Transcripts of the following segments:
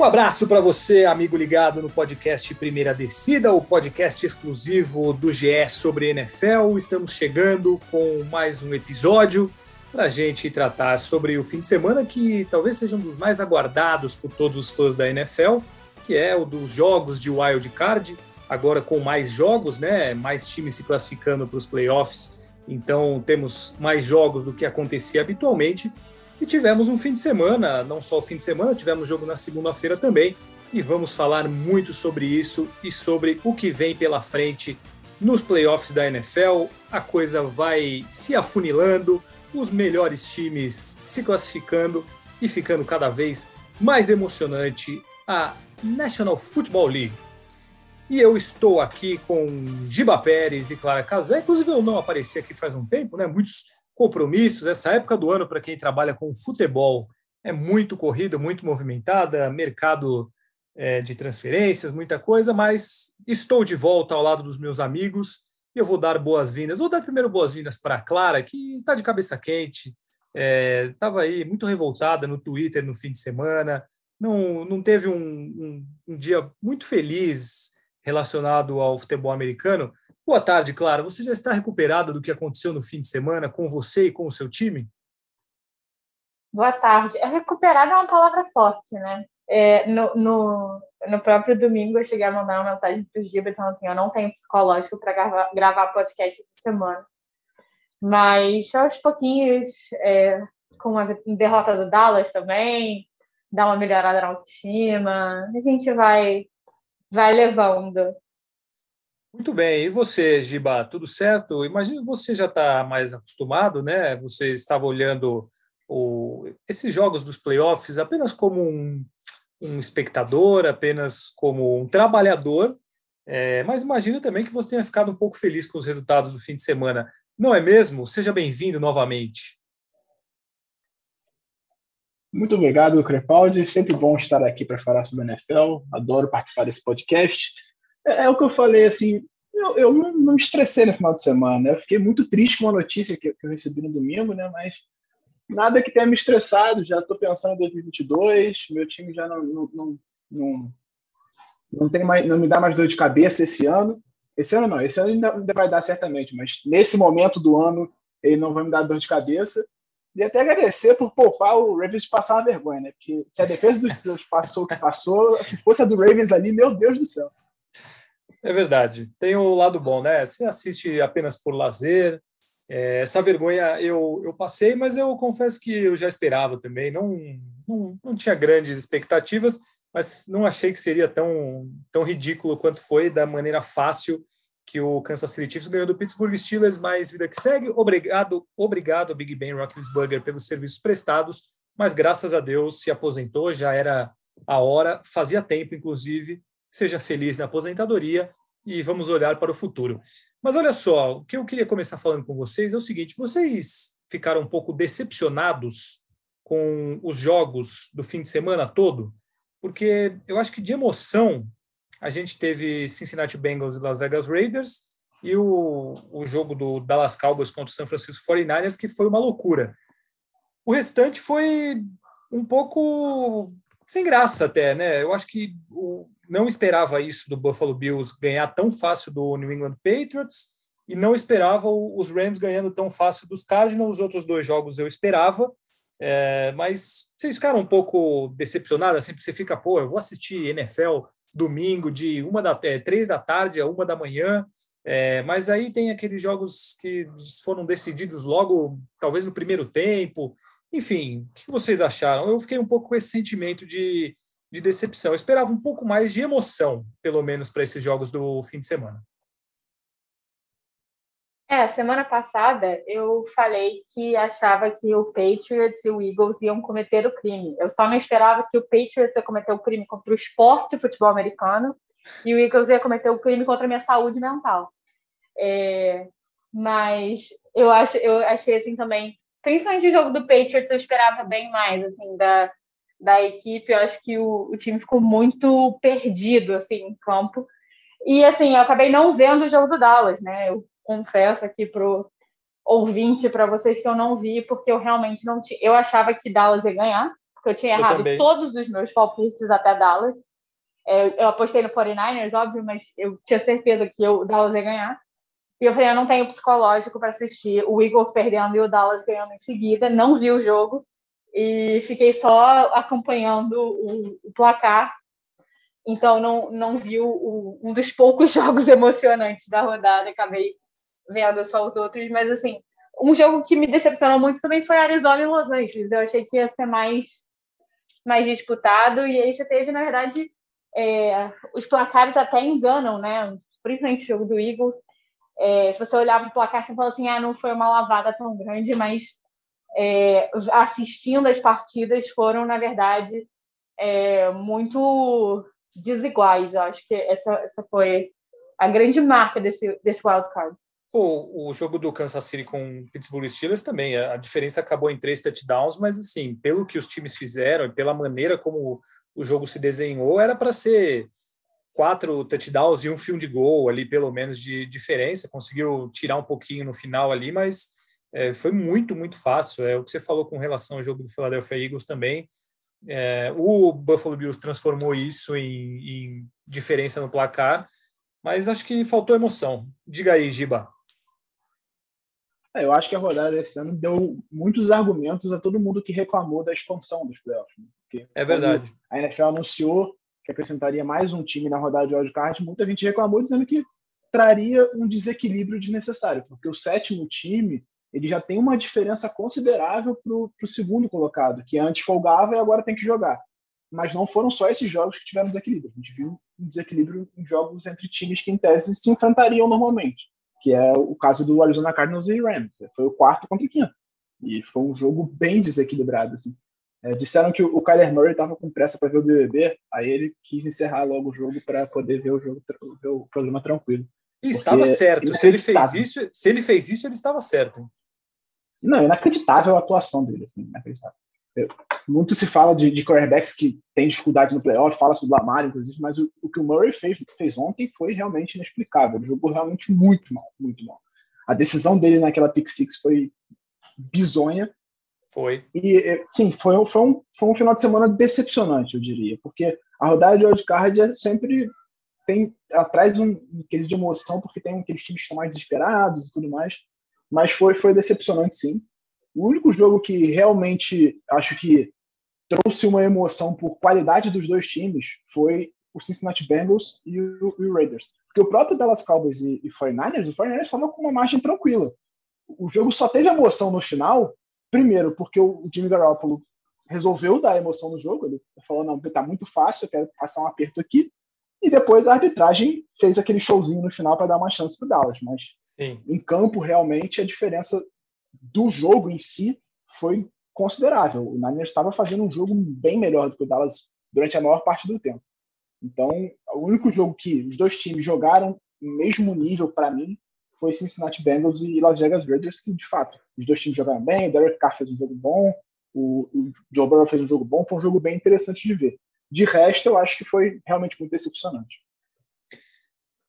Um abraço para você, amigo ligado no podcast Primeira Descida, o podcast exclusivo do GE sobre NFL. Estamos chegando com mais um episódio para a gente tratar sobre o fim de semana que talvez seja um dos mais aguardados por todos os fãs da NFL, que é o dos jogos de wild card. Agora com mais jogos, né? Mais times se classificando para os playoffs. Então temos mais jogos do que acontecia habitualmente e tivemos um fim de semana, não só o fim de semana, tivemos jogo na segunda-feira também. E vamos falar muito sobre isso e sobre o que vem pela frente nos playoffs da NFL. A coisa vai se afunilando, os melhores times se classificando e ficando cada vez mais emocionante a National Football League. E eu estou aqui com Giba Pérez e Clara Casé. Inclusive, eu não apareci aqui faz um tempo, né? Muitos compromissos. Essa época do ano, para quem trabalha com futebol, é muito corrido, muito movimentada, mercado é, de transferências, muita coisa, mas estou de volta ao lado dos meus amigos e eu vou dar boas-vindas. Vou dar primeiro boas-vindas para a Clara, que está de cabeça quente, estava é, aí muito revoltada no Twitter no fim de semana, não, não teve um, um, um dia muito feliz relacionado ao futebol americano. Boa tarde, Clara. Você já está recuperada do que aconteceu no fim de semana com você e com o seu time? Boa tarde. Recuperada é uma palavra forte, né? É, no, no, no, próprio domingo eu cheguei a mandar uma mensagem para o Giba então assim, eu não tenho psicológico para gravar, gravar podcast essa semana. Mas aos pouquinhos, é, com a derrota do Dallas também, dá uma melhorada na autoestima, a gente vai vai levando. Muito bem. E você, Giba, tudo certo? Imagino que você já está mais acostumado, né? Você estava olhando o, esses jogos dos playoffs apenas como um, um espectador, apenas como um trabalhador, é, mas imagino também que você tenha ficado um pouco feliz com os resultados do fim de semana. Não é mesmo? Seja bem-vindo novamente. Muito obrigado, Crepaldi. Sempre bom estar aqui para falar sobre a NFL. Adoro participar desse podcast. É, é o que eu falei, assim, eu, eu não, não, me estressei no final de semana. Eu fiquei muito triste com a notícia que, que eu recebi no domingo, né? Mas nada que tenha me estressado. Já estou pensando em 2022. Meu time já não, não, não, não, não, tem mais, não me dá mais dor de cabeça esse ano. Esse ano não, esse ano ainda vai dar certamente, mas nesse momento do ano ele não vai me dar dor de cabeça. E até agradecer por poupar o Ravens de passar uma vergonha, né? Porque se a defesa dos Steelers passou o que passou, se fosse a do Ravens ali, meu Deus do céu. É verdade. Tem o um lado bom, né? Você assiste apenas por lazer. É, essa vergonha eu, eu passei, mas eu confesso que eu já esperava também. Não, não, não tinha grandes expectativas, mas não achei que seria tão, tão ridículo quanto foi da maneira fácil que o Kansas City Chiefs ganhou do Pittsburgh Steelers, mais vida que segue. Obrigado, obrigado Big Ben Roethlisberger pelos serviços prestados, mas graças a Deus se aposentou, já era a hora, fazia tempo, inclusive. Seja feliz na aposentadoria e vamos olhar para o futuro. Mas olha só, o que eu queria começar falando com vocês é o seguinte: vocês ficaram um pouco decepcionados com os jogos do fim de semana todo? Porque eu acho que de emoção a gente teve Cincinnati Bengals e Las Vegas Raiders e o, o jogo do Dallas Cowboys contra o San Francisco 49ers, que foi uma loucura. O restante foi um pouco sem graça até, né? Eu acho que o, não esperava isso do Buffalo Bills ganhar tão fácil do New England Patriots e não esperava os Rams ganhando tão fácil dos Cardinals. Os outros dois jogos eu esperava, é, mas vocês ficaram um pouco decepcionados, assim, porque você fica, pô, eu vou assistir NFL domingo de uma da é, três da tarde a uma da manhã. É, mas aí tem aqueles jogos que foram decididos logo, talvez no primeiro tempo. Enfim, o que vocês acharam? Eu fiquei um pouco com esse sentimento de, de decepção. Eu esperava um pouco mais de emoção, pelo menos, para esses jogos do fim de semana. É, semana passada eu falei que achava que o Patriots e o Eagles iam cometer o crime. Eu só não esperava que o Patriots ia cometer o crime contra o esporte futebol americano e o Eagles ia cometer o crime contra a minha saúde mental. É... Mas eu acho, eu achei assim também, principalmente o jogo do Patriots, eu esperava bem mais assim da, da equipe. Eu acho que o, o time ficou muito perdido assim em campo. E assim, eu acabei não vendo o jogo do Dallas, né? Eu confesso aqui pro ouvinte para vocês que eu não vi, porque eu realmente não tinha. Eu achava que Dallas ia ganhar, porque eu tinha errado eu todos os meus palpites até Dallas. É, eu apostei no 49ers, óbvio, mas eu tinha certeza que o Dallas ia ganhar. E eu falei, eu não tenho psicológico para assistir o Eagles perdendo e o Dallas ganhando em seguida. Não vi o jogo e fiquei só acompanhando o, o placar. Então, não, não vi o, um dos poucos jogos emocionantes da rodada. Acabei vendo só os outros. Mas, assim, um jogo que me decepcionou muito também foi Arizona e Los Angeles. Eu achei que ia ser mais, mais disputado. E aí você teve, na verdade, é, os placares até enganam, né? Principalmente o jogo do Eagles é, se você olhar para o placar, você fala assim, ah, não foi uma lavada tão grande, mas é, assistindo as partidas foram, na verdade, é, muito desiguais. Eu acho que essa, essa foi a grande marca desse, desse wildcard. O, o jogo do Kansas City com Pittsburgh Steelers também, a diferença acabou em três touchdowns, mas assim, pelo que os times fizeram e pela maneira como o jogo se desenhou, era para ser quatro touchdowns e um fio de gol ali, pelo menos, de diferença. Conseguiu tirar um pouquinho no final ali, mas é, foi muito, muito fácil. É o que você falou com relação ao jogo do Philadelphia Eagles também. É, o Buffalo Bills transformou isso em, em diferença no placar, mas acho que faltou emoção. Diga aí, Giba. É, eu acho que a rodada desse ano deu muitos argumentos a todo mundo que reclamou da expansão dos playoffs. Né? é verdade. A NFL anunciou que acrescentaria mais um time na rodada de wildcard, muita gente reclamou dizendo que traria um desequilíbrio desnecessário, porque o sétimo time ele já tem uma diferença considerável para o segundo colocado, que antes folgava e agora tem que jogar. Mas não foram só esses jogos que tiveram desequilíbrio. A gente viu um desequilíbrio em jogos entre times que, em tese, se enfrentariam normalmente, que é o caso do Arizona Cardinals e Rams. Foi o quarto contra o quinto. E foi um jogo bem desequilibrado. Assim. É, disseram que o Kyler Murray estava com pressa para ver o BBB, aí ele quis encerrar logo o jogo para poder ver o jogo, ver o programa tranquilo. E estava certo. Se ele fez isso, se ele fez isso, ele estava certo. Não, inacreditável a atuação dele, assim, inacreditável. Muito se fala de, de quarterbacks que tem dificuldade no playoff, fala sobre o Lamar, inclusive, mas o, o, que o Murray fez, fez ontem foi realmente inexplicável. Ele jogou realmente muito mal, muito mal. A decisão dele naquela pick six foi bizonha foi. E, sim, foi, foi, um, foi um final de semana decepcionante, eu diria, porque a rodada de wildcard é sempre tem atrás um, um quesito de emoção, porque tem aqueles times que estão mais desesperados e tudo mais, mas foi, foi decepcionante, sim. O único jogo que realmente acho que trouxe uma emoção por qualidade dos dois times foi o Cincinnati Bengals e o, e o Raiders. Porque o próprio Dallas Cowboys e, e 49ers, o 49ers estava com uma margem tranquila. O jogo só teve emoção no final Primeiro, porque o Jimmy Garoppolo resolveu dar emoção no jogo. Ele falou: não, tá muito fácil, eu quero passar um aperto aqui. E depois a arbitragem fez aquele showzinho no final para dar uma chance para o Dallas. Mas Sim. em campo, realmente, a diferença do jogo em si foi considerável. O Niners estava fazendo um jogo bem melhor do que o Dallas durante a maior parte do tempo. Então, o único jogo que os dois times jogaram no mesmo nível para mim foi Cincinnati Bengals e Las Vegas Raiders, que de fato os dois times jogaram bem, o Derek Carr fez um jogo bom, o, o Joe Burrow fez um jogo bom, foi um jogo bem interessante de ver. De resto, eu acho que foi realmente muito decepcionante.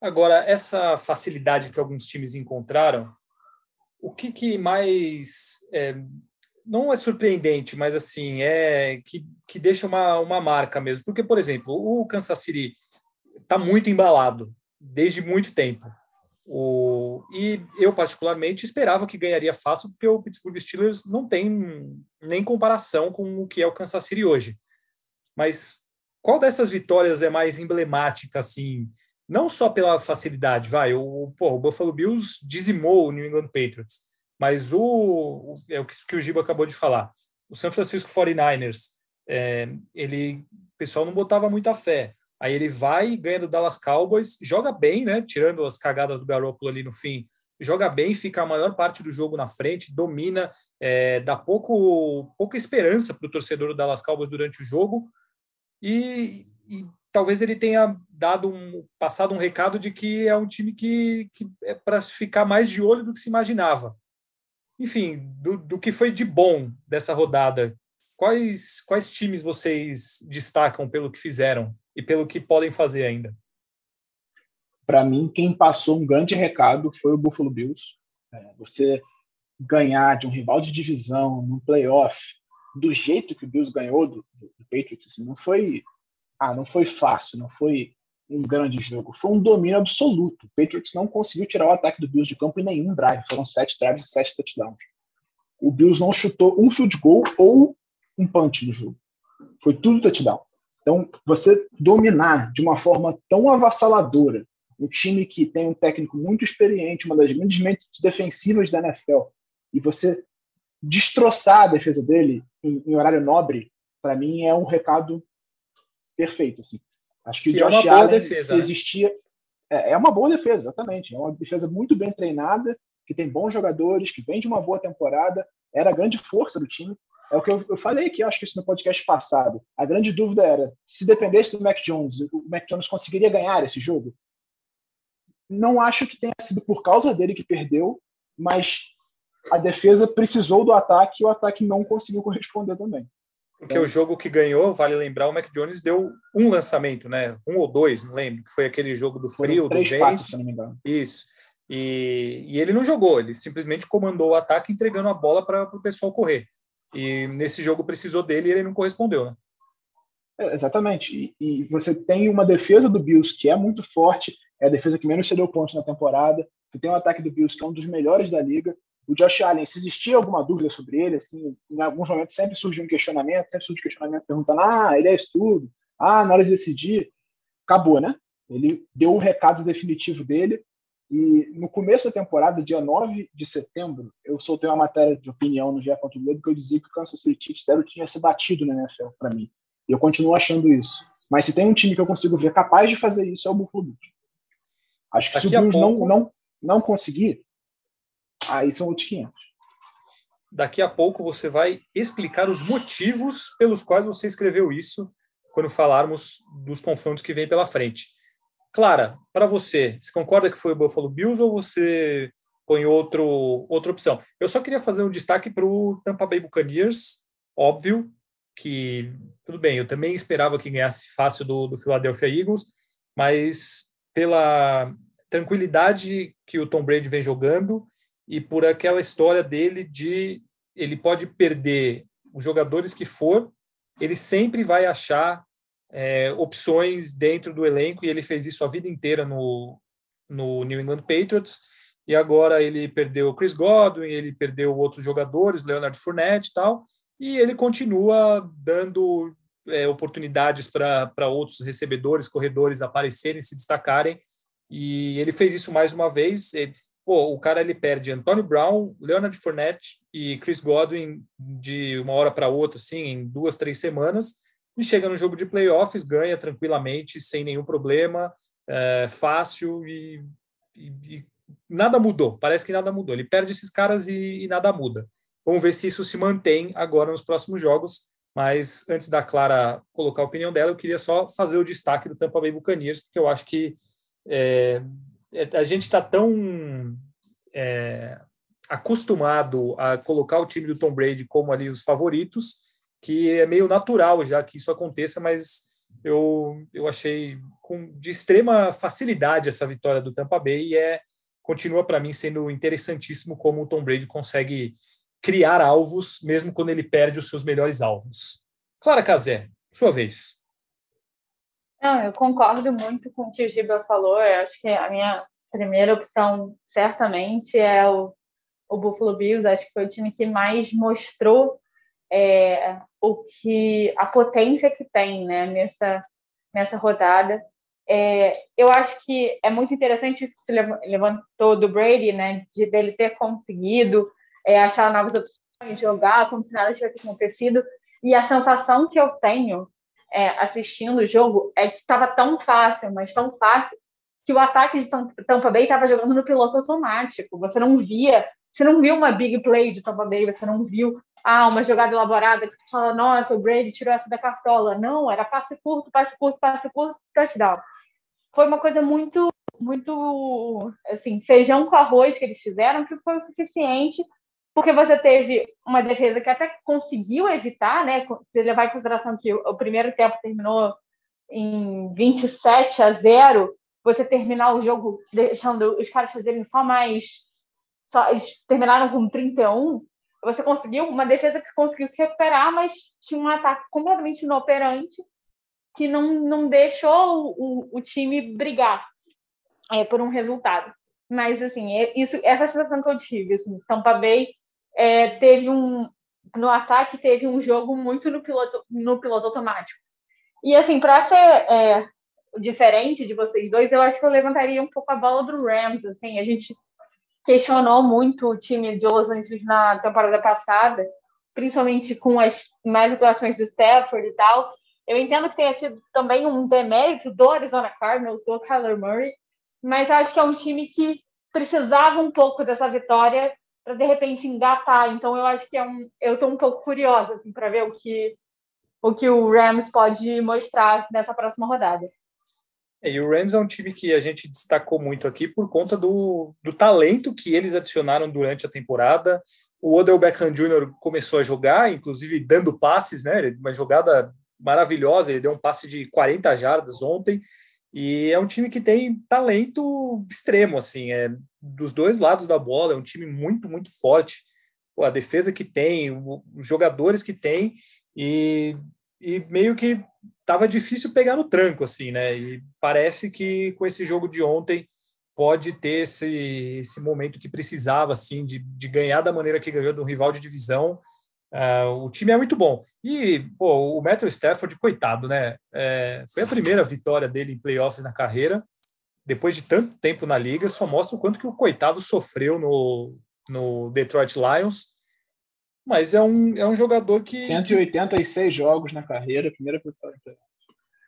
Agora, essa facilidade que alguns times encontraram, o que, que mais é, não é surpreendente, mas assim é que, que deixa uma, uma marca mesmo. Porque, por exemplo, o Kansas City está muito embalado desde muito tempo. O, e eu, particularmente, esperava que ganharia fácil, porque o Pittsburgh Steelers não tem nem comparação com o que é o Kansas City hoje. Mas qual dessas vitórias é mais emblemática, assim, não só pela facilidade, vai, o, pô, o Buffalo Bills dizimou o New England Patriots, mas o, o é o que, que o Giba acabou de falar, o San Francisco 49ers, é, ele, o pessoal não botava muita fé, Aí ele vai, ganha do Dallas Cowboys, joga bem, né? Tirando as cagadas do Garoppolo ali no fim, joga bem, fica a maior parte do jogo na frente, domina, é, dá pouco, pouca esperança para o torcedor do Dallas Cowboys durante o jogo. E, e, talvez ele tenha dado um passado um recado de que é um time que, que é para ficar mais de olho do que se imaginava. Enfim, do, do que foi de bom dessa rodada, quais quais times vocês destacam pelo que fizeram e pelo que podem fazer ainda? Para mim, quem passou um grande recado foi o Buffalo Bills. É, você ganhar de um rival de divisão no playoff do jeito que o Bills ganhou do, do, Patriots, assim, não foi ah, não foi fácil, não foi um grande jogo, foi um domínio absoluto. O Patriots não conseguiu tirar o ataque do Bills de campo em nenhum drive, foram sete drives e sete touchdowns. O Bills não chutou um field goal ou um punch no jogo. Foi tudo touchdown. Então, você dominar de uma forma tão avassaladora um time que tem um técnico muito experiente, uma das grandes mentes defensivas da NFL, e você destroçar a defesa dele em, em horário nobre, para mim é um recado perfeito. Assim. Acho que, que o Josh é Allen, defesa, se né? existia. É, é uma boa defesa, exatamente. É uma defesa muito bem treinada, que tem bons jogadores, que vem de uma boa temporada, era a grande força do time. É o que eu, eu falei aqui, acho que isso no podcast passado. A grande dúvida era se dependesse do Mac Jones, o Mac Jones conseguiria ganhar esse jogo? Não acho que tenha sido por causa dele que perdeu, mas a defesa precisou do ataque e o ataque não conseguiu corresponder também. Porque o jogo que ganhou, vale lembrar, o Mac Jones deu um lançamento, né? Um ou dois, não lembro, que foi aquele jogo do frio, três do. Passos, se não me engano. Isso. E, e, ele não jogou, ele simplesmente comandou o ataque entregando a bola para o pessoal correr. E nesse jogo precisou dele e ele não correspondeu, né? É, exatamente. E, e, você tem uma defesa do Bills que é muito forte, é a defesa que menos cedeu pontos na temporada. Você tem um ataque do Bills que é um dos melhores da liga. O Josh Allen, se existia alguma dúvida sobre ele, assim, em alguns momentos sempre surgiu um questionamento, sempre surge um questionamento perguntando: ah, ele é estudo, ah, na hora de decidir, acabou, né? Ele deu o recado definitivo dele. E no começo da temporada, dia 9 de setembro, eu soltei uma matéria de opinião no GE. Globo que eu dizia que o Kansas City Chiefs zero tinha se batido na NFL para mim. E eu continuo achando isso. Mas se tem um time que eu consigo ver capaz de fazer isso, é o Buffalo Bills. Acho que Daqui se o Bills pouco... não, não, não conseguir, aí são outros 500. Daqui a pouco você vai explicar os motivos pelos quais você escreveu isso quando falarmos dos confrontos que vem pela frente. Clara, para você, você concorda que foi o Buffalo Bills ou você põe outro, outra opção? Eu só queria fazer um destaque para o Tampa Bay Buccaneers, óbvio que, tudo bem, eu também esperava que ganhasse fácil do, do Philadelphia Eagles, mas pela tranquilidade que o Tom Brady vem jogando e por aquela história dele de ele pode perder os jogadores que for, ele sempre vai achar é, opções dentro do elenco. E ele fez isso a vida inteira no, no New England Patriots. E agora ele perdeu o Chris Godwin, ele perdeu outros jogadores, Leonard Fournette e tal, e ele continua dando é, oportunidades para outros recebedores, corredores aparecerem, se destacarem, e ele fez isso mais uma vez. Ele, pô, o cara ele perde Antônio Brown, Leonard Fournette e Chris Godwin de uma hora para outra, assim, em duas, três semanas, e chega no jogo de playoffs, ganha tranquilamente, sem nenhum problema, é, fácil e, e, e, nada mudou. Parece que nada mudou. Ele perde esses caras e, e nada muda. Vamos ver se isso se mantém agora nos próximos jogos. Mas antes da Clara colocar a opinião dela, eu queria só fazer o destaque do Tampa Bay Buccaneers, porque eu acho que é, a gente está tão é, acostumado a colocar o time do Tom Brady como ali os favoritos, que é meio natural já que isso aconteça, mas eu, eu achei com, de extrema facilidade essa vitória do Tampa Bay e é, continua para mim sendo interessantíssimo como o Tom Brady consegue criar alvos, mesmo quando ele perde os seus melhores alvos. Clara Casé, sua vez. Não, eu concordo muito com o que o Giba falou. Eu acho que a minha primeira opção, certamente, é o, o Buffalo Bills. Acho que foi o time que mais mostrou é, o que a potência que tem né, nessa, nessa rodada. É, eu acho que é muito interessante isso que se levantou do Brady, né, de dele ter conseguido é, achar novas opções, jogar como se nada tivesse acontecido. E a sensação que eu tenho é, assistindo o jogo é que estava tão fácil, mas tão fácil, que o ataque de Tampa Bay estava jogando no piloto automático. Você não via Você não viu uma big play de Tampa Bay, você não viu ah, uma jogada elaborada que você fala, nossa, o Brady tirou essa da cartola. Não, era passe curto, passe curto, passe curto, touchdown. Foi uma coisa muito, muito, assim, feijão com arroz que eles fizeram, que foi o suficiente, porque você teve uma defesa que até conseguiu evitar, né? Se levar em consideração que o primeiro tempo terminou em 27 a 0, você terminar o jogo deixando os caras fazerem só mais só, eles terminaram com 31, você conseguiu uma defesa que conseguiu se recuperar, mas tinha um ataque completamente inoperante que não, não deixou o, o time brigar é, por um resultado. Mas, assim, é, isso, essa é sensação que eu tive. Assim, Tampa Bay é, teve um... No ataque, teve um jogo muito no piloto, no piloto automático. E, assim, para ser é, diferente de vocês dois, eu acho que eu levantaria um pouco a bola do Rams. Assim, a gente questionou muito o time de Los Angeles na temporada passada, principalmente com as mais atuações do Stafford e tal. Eu entendo que tenha sido também um demérito do Arizona Cardinals, do Kyler Murray, mas acho que é um time que precisava um pouco dessa vitória para de repente engatar. Então eu acho que é um, eu estou um pouco curiosa assim para ver o que o que o Rams pode mostrar nessa próxima rodada. É, e o Rams é um time que a gente destacou muito aqui por conta do, do talento que eles adicionaram durante a temporada. O Odell Beckham Jr. começou a jogar, inclusive dando passes, né? Uma jogada maravilhosa, ele deu um passe de 40 jardas ontem. E é um time que tem talento extremo, assim, é dos dois lados da bola, é um time muito, muito forte. Pô, a defesa que tem, os jogadores que tem, e, e meio que estava difícil pegar no tranco, assim, né? E parece que com esse jogo de ontem pode ter esse, esse momento que precisava, assim, de, de ganhar da maneira que ganhou do rival de divisão. Uh, o time é muito bom. E pô, o Matthew Stafford, coitado, né? É, foi a primeira vitória dele em playoffs na carreira. Depois de tanto tempo na liga, só mostra o quanto que o coitado sofreu no, no Detroit Lions mas é um, é um jogador que. 186 jogos na carreira, primeira vitória.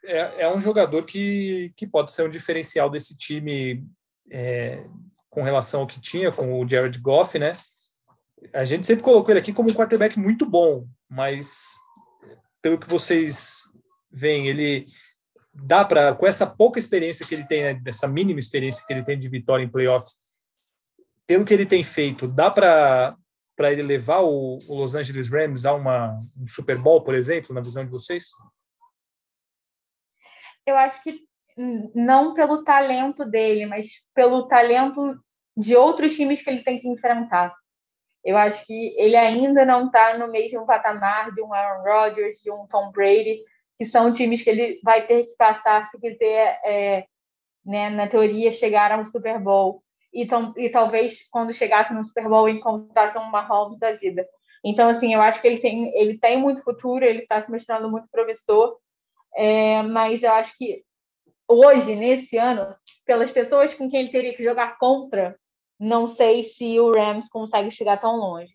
É, é um jogador que, que pode ser um diferencial desse time é, com relação ao que tinha com o Jared Goff, né? A gente sempre colocou ele aqui como um quarterback muito bom, mas pelo que vocês veem, ele dá para, com essa pouca experiência que ele tem, né, dessa mínima experiência que ele tem de vitória em playoffs, pelo que ele tem feito, dá para para ele levar o, o, Los Angeles Rams a uma, um Super Bowl, por exemplo, na visão de vocês? Eu acho que não pelo talento dele, mas pelo talento de outros times que ele tem que enfrentar. Eu acho que ele ainda não está no mesmo patamar de um Aaron Rodgers, de um Tom Brady, que são times que ele vai ter que passar se quiser, é, né, na teoria, chegar a um Super Bowl e, tam, e talvez quando chegasse no Super Bowl encontrasse um Mahomes da vida. Então, assim, eu acho que ele tem, ele tem muito futuro, ele está se mostrando muito promissor, é, mas eu acho que hoje, nesse ano, pelas pessoas com quem ele teria que jogar contra, não sei se o Rams consegue chegar tão longe.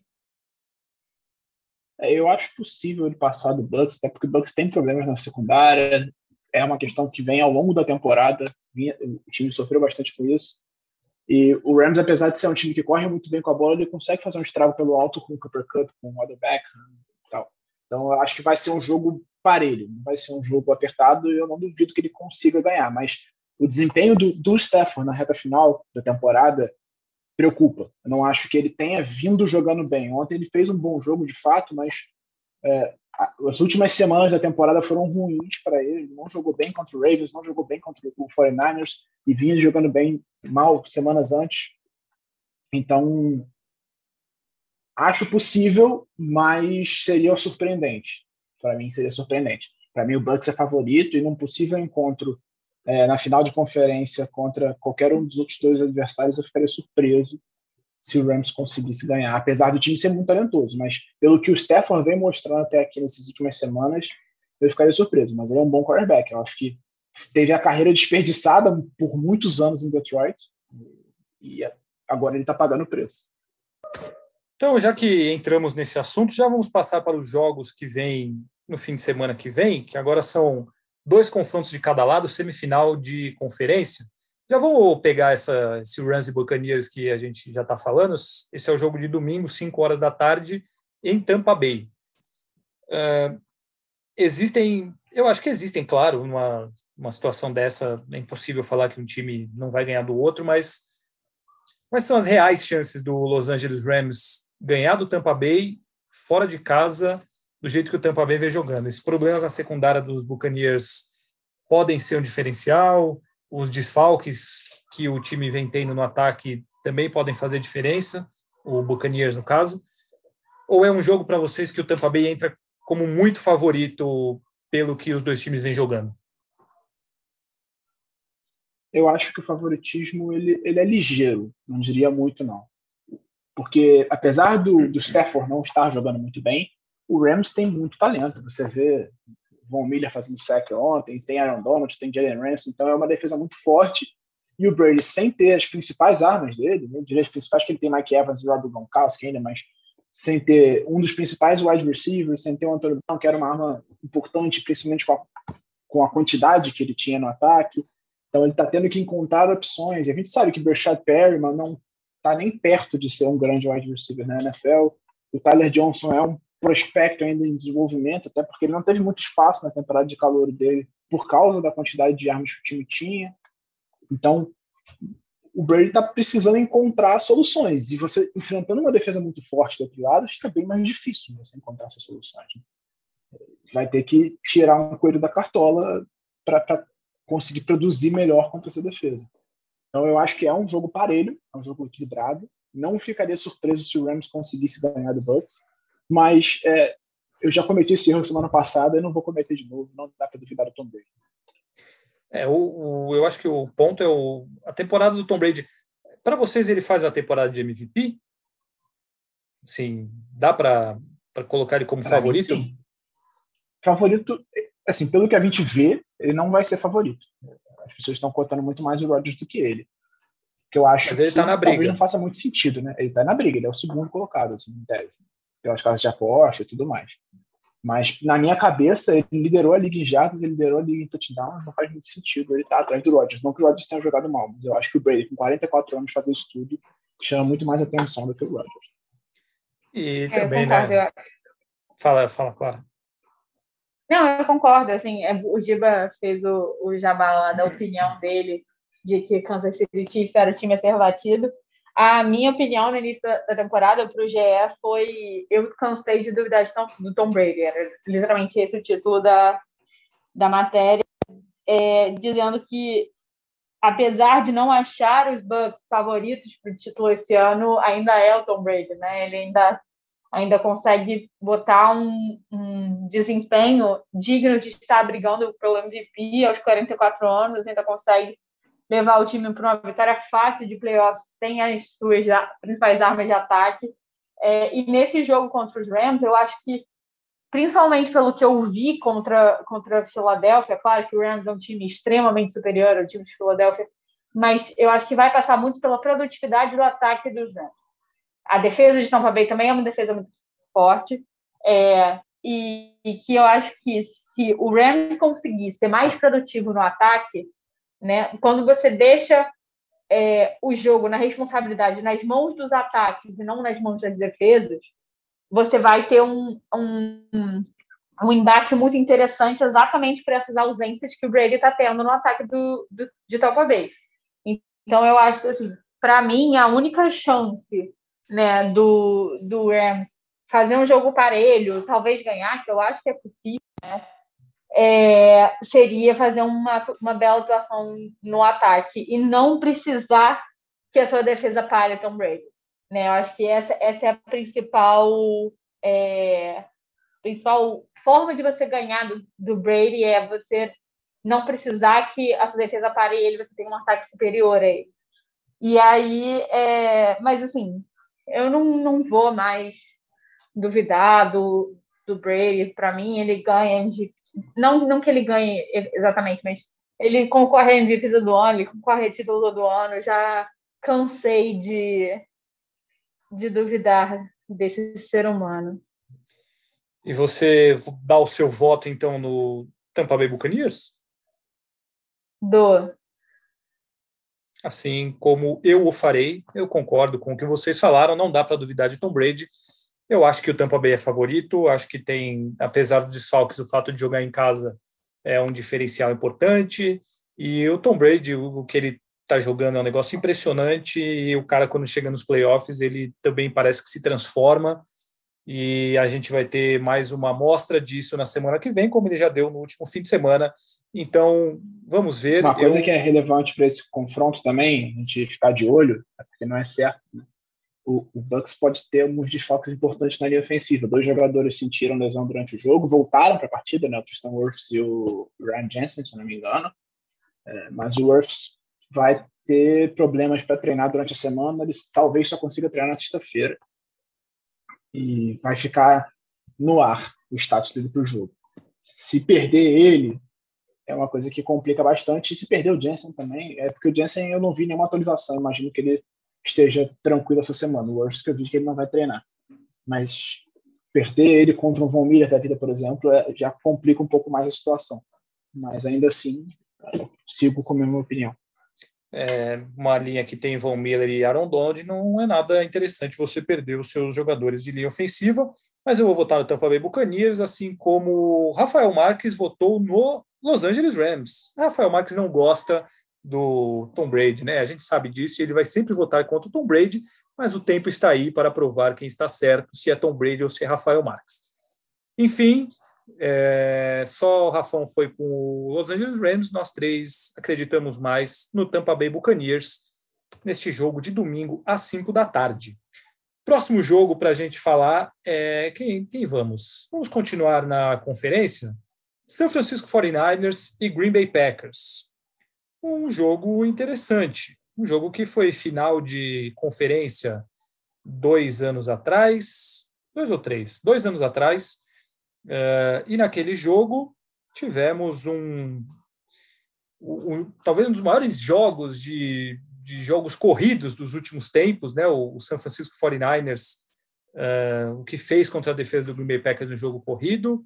É, eu acho possível ele passar do Bucks, até porque o Bucks tem problemas na secundária, é uma questão que vem ao longo da temporada, o time sofreu bastante com isso. E o Rams, apesar de ser um time que corre muito bem com a bola, ele consegue fazer um estrago pelo alto com o Cooper Cup, com o quarterback e tal. Então, eu acho que vai ser um jogo parelho, não vai ser um jogo apertado e eu não duvido que ele consiga ganhar. Mas o desempenho do, do na reta final da temporada preocupa. Eu não acho que ele tenha vindo jogando bem. Ontem ele fez um bom jogo, de fato, mas é, as últimas semanas da temporada foram ruins para ele. Ele não jogou bem contra o Ravens, não jogou bem contra o 49ers e vinha jogando bem mal semanas antes. Então, acho possível, mas seria surpreendente. Para mim, seria surpreendente. Para mim, o Bucks é favorito e num possível encontro é, na final de conferência contra qualquer um dos outros dois adversários, eu ficaria surpreso se o Rams conseguisse ganhar, apesar do time ser muito talentoso. Mas pelo que o Stefan vem mostrando até aqui nessas últimas semanas, eu ficaria surpreso. Mas ele é um bom quarterback. Eu acho que teve a carreira desperdiçada por muitos anos em Detroit e agora ele está pagando o preço. Então, já que entramos nesse assunto, já vamos passar para os jogos que vêm no fim de semana que vem, que agora são dois confrontos de cada lado, semifinal de conferência. Já vamos pegar essa, esse Rams e Buccaneers que a gente já está falando. Esse é o jogo de domingo, 5 horas da tarde, em Tampa Bay. Uh, existem, eu acho que existem, claro, uma, uma situação dessa, é impossível falar que um time não vai ganhar do outro, mas quais são as reais chances do Los Angeles Rams ganhar do Tampa Bay fora de casa, do jeito que o Tampa Bay vem jogando? Esses problemas na secundária dos Buccaneers podem ser um diferencial? os desfalques que o time vem tendo no ataque também podem fazer diferença, o Buccaneers no caso? Ou é um jogo para vocês que o Tampa Bay entra como muito favorito pelo que os dois times vêm jogando? Eu acho que o favoritismo ele, ele é ligeiro, não diria muito não. Porque apesar do, do Stafford não estar jogando muito bem, o Rams tem muito talento. Você vê Von Miller fazendo sack ontem, tem Aaron Donald, tem Jalen Ramsey, então é uma defesa muito forte. E o Brady, sem ter as principais armas dele, né, as principais que ele tem Mike Evans e o Rob Gronkowski ainda, mas sem ter um dos principais wide receivers, sem ter o Antônio Brown, que era uma arma importante, principalmente com a, com a quantidade que ele tinha no ataque. Então ele está tendo que encontrar opções. E a gente sabe que Bershad Perryman não está nem perto de ser um grande wide receiver na NFL. O Tyler Johnson é um prospecto ainda em desenvolvimento, até porque ele não teve muito espaço na temporada de calor dele por causa da quantidade de armas que o time tinha. Então, o Brady está precisando encontrar soluções. E você, enfrentando uma defesa muito forte do outro lado, fica bem mais difícil você encontrar essas soluções. Né? Vai ter que tirar um coelho da cartola para conseguir produzir melhor contra essa defesa. Então, eu acho que é um jogo parelho, é um jogo equilibrado. Não ficaria surpreso se o Rams conseguisse ganhar do Bucks mas é, eu já cometi esse erro semana passada e não vou cometer de novo, não dá para duvidar do Tom Brady. É, o, o, eu acho que o ponto é o, a temporada do Tom Brady. Para vocês, ele faz a temporada de MVP? Sim, dá para colocar ele como pra favorito? Mim, favorito, assim, pelo que a gente vê, ele não vai ser favorito. As pessoas estão contando muito mais o Rodgers do que ele. Que eu acho Mas ele está na briga. talvez não faça muito sentido, né? Ele está na briga, ele é o segundo colocado, assim, em tese pelas casas de aposta e tudo mais. Mas na minha cabeça, ele liderou a liga em jardas, ele liderou a liga em touchdowns, não faz muito sentido ele tá atrás do Rodgers. Não que o Rodgers tenha jogado mal, mas eu acho que o Brady, com 44 anos, fazer isso tudo, chama muito mais atenção do que o Rodgers. E é, também, né? Fala, fala, Clara. Não, eu concordo. Assim, é, o Giba fez o, o jabá lá da opinião dele de que Kansas City Chiefs era o time a ser batido. A minha opinião no início da temporada para o GE foi: eu cansei de duvidar de Tom, do Tom Brady. Era literalmente esse o título da, da matéria, é, dizendo que, apesar de não achar os Bucks favoritos para o título esse ano, ainda é o Tom Brady, né? Ele ainda, ainda consegue botar um, um desempenho digno de estar brigando pelo MVP aos 44 anos, ainda consegue levar o time para uma vitória fácil de playoffs sem as suas principais armas de ataque. É, e nesse jogo contra os Rams, eu acho que, principalmente pelo que eu vi contra, contra a Filadélfia, claro que o Rams é um time extremamente superior ao time de Filadélfia, mas eu acho que vai passar muito pela produtividade do ataque dos Rams. A defesa de Tampa Bay também é uma defesa muito forte, é, e, e que eu acho que se o Rams conseguir ser mais produtivo no ataque, né? Quando você deixa é, o jogo na responsabilidade nas mãos dos ataques e não nas mãos das defesas, você vai ter um, um, um embate muito interessante exatamente por essas ausências que o Brady está tendo no ataque do, do, de Tampa Bay. Então, eu acho que, assim, para mim, a única chance né, do, do Rams fazer um jogo parelho, talvez ganhar, que eu acho que é possível, né? É, seria fazer uma, uma bela atuação no ataque e não precisar que a sua defesa pare Tom Brady. Né? Eu acho que essa, essa é a principal, é, principal forma de você ganhar do, do Brady é você não precisar que a sua defesa pare ele, você tem um ataque superior a ele. E aí, é, mas assim, eu não, não vou mais duvidar do, do Brady, para mim, ele ganha MVP. Não, não que ele ganhe exatamente, mas ele concorre a MVP do ano, ele concorre a título do ano. Já cansei de, de duvidar desse ser humano. E você dá o seu voto, então, no Tampa Bay Buccaneers? Dou. assim como eu o farei. Eu concordo com o que vocês falaram, não dá para duvidar de Tom Brady. Eu acho que o Tampa Bay é favorito, acho que tem, apesar dos desfalques, o fato de jogar em casa é um diferencial importante. E o Tom Brady, o que ele está jogando é um negócio impressionante. E o cara, quando chega nos playoffs, ele também parece que se transforma. E a gente vai ter mais uma amostra disso na semana que vem, como ele já deu no último fim de semana. Então, vamos ver. Uma coisa Eu... que é relevante para esse confronto também, a gente ficar de olho, é porque não é certo. Né? O, o, Bucks pode ter alguns desfalques importantes na linha ofensiva. Dois jogadores sentiram lesão durante o jogo, voltaram para a partida, né? o Tristan Wirfs e o Ryan Jensen, se não me engano. É, mas o Wirfs vai ter problemas para treinar durante a semana, ele talvez só consiga treinar na sexta-feira. E vai ficar no ar o status dele para o jogo. Se perder ele, é uma coisa que complica bastante. E se perder o Jensen também, é porque o Jensen eu não vi nenhuma atualização. Imagino que ele esteja tranquilo essa semana. O worst que eu vi que ele não vai treinar. Mas perder ele contra um Von Miller da vida, por exemplo, é, já complica um pouco mais a situação. Mas ainda assim, sigo com a minha opinião é, uma linha que tem Von Miller e Aaron Donald, não é nada interessante você perder os seus jogadores de linha ofensiva, mas eu vou votar no Tampa Bay Buccaneers, assim como Rafael Marques votou no Los Angeles Rams. Rafael Marques não gosta do Tom Brady, né? A gente sabe disso e ele vai sempre votar contra o Tom Brady, mas o tempo está aí para provar quem está certo, se é Tom Brady ou se é Rafael Marques. Enfim, é, só o Rafão foi com o Los Angeles Rams, nós três acreditamos mais no Tampa Bay Buccaneers neste jogo de domingo às 5 da tarde. Próximo jogo para a gente falar é quem, quem vamos? Vamos continuar na conferência? São Francisco 49ers e Green Bay Packers. Um jogo interessante, um jogo que foi final de conferência dois anos atrás, dois ou três, dois anos atrás, Uh, e naquele jogo tivemos um, um, talvez um dos maiores jogos de, de jogos corridos dos últimos tempos, né? O, o San Francisco 49ers, uh, eh, o que fez contra a defesa do Green Bay Packers no jogo corrido.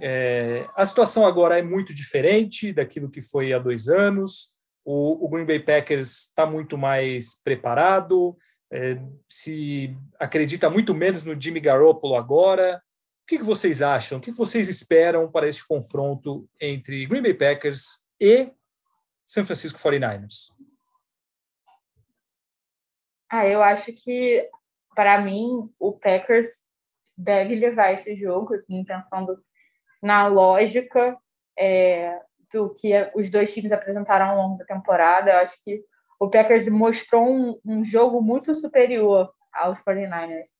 É, a situação agora é muito diferente daquilo que foi há dois anos. O, o Green Bay Packers está muito mais preparado, é, se acredita muito menos no Jimmy Garoppolo agora. O que, vocês acham? O que, vocês esperam para esse confronto entre Green Bay Packers e San Francisco 49ers? Ah, eu acho que, para mim, o Packers deve levar esse jogo, assim, pensando na lógica é, do que os dois times apresentaram ao longo da temporada. Eu acho que o Packers mostrou um, um jogo muito superior aos 49ers.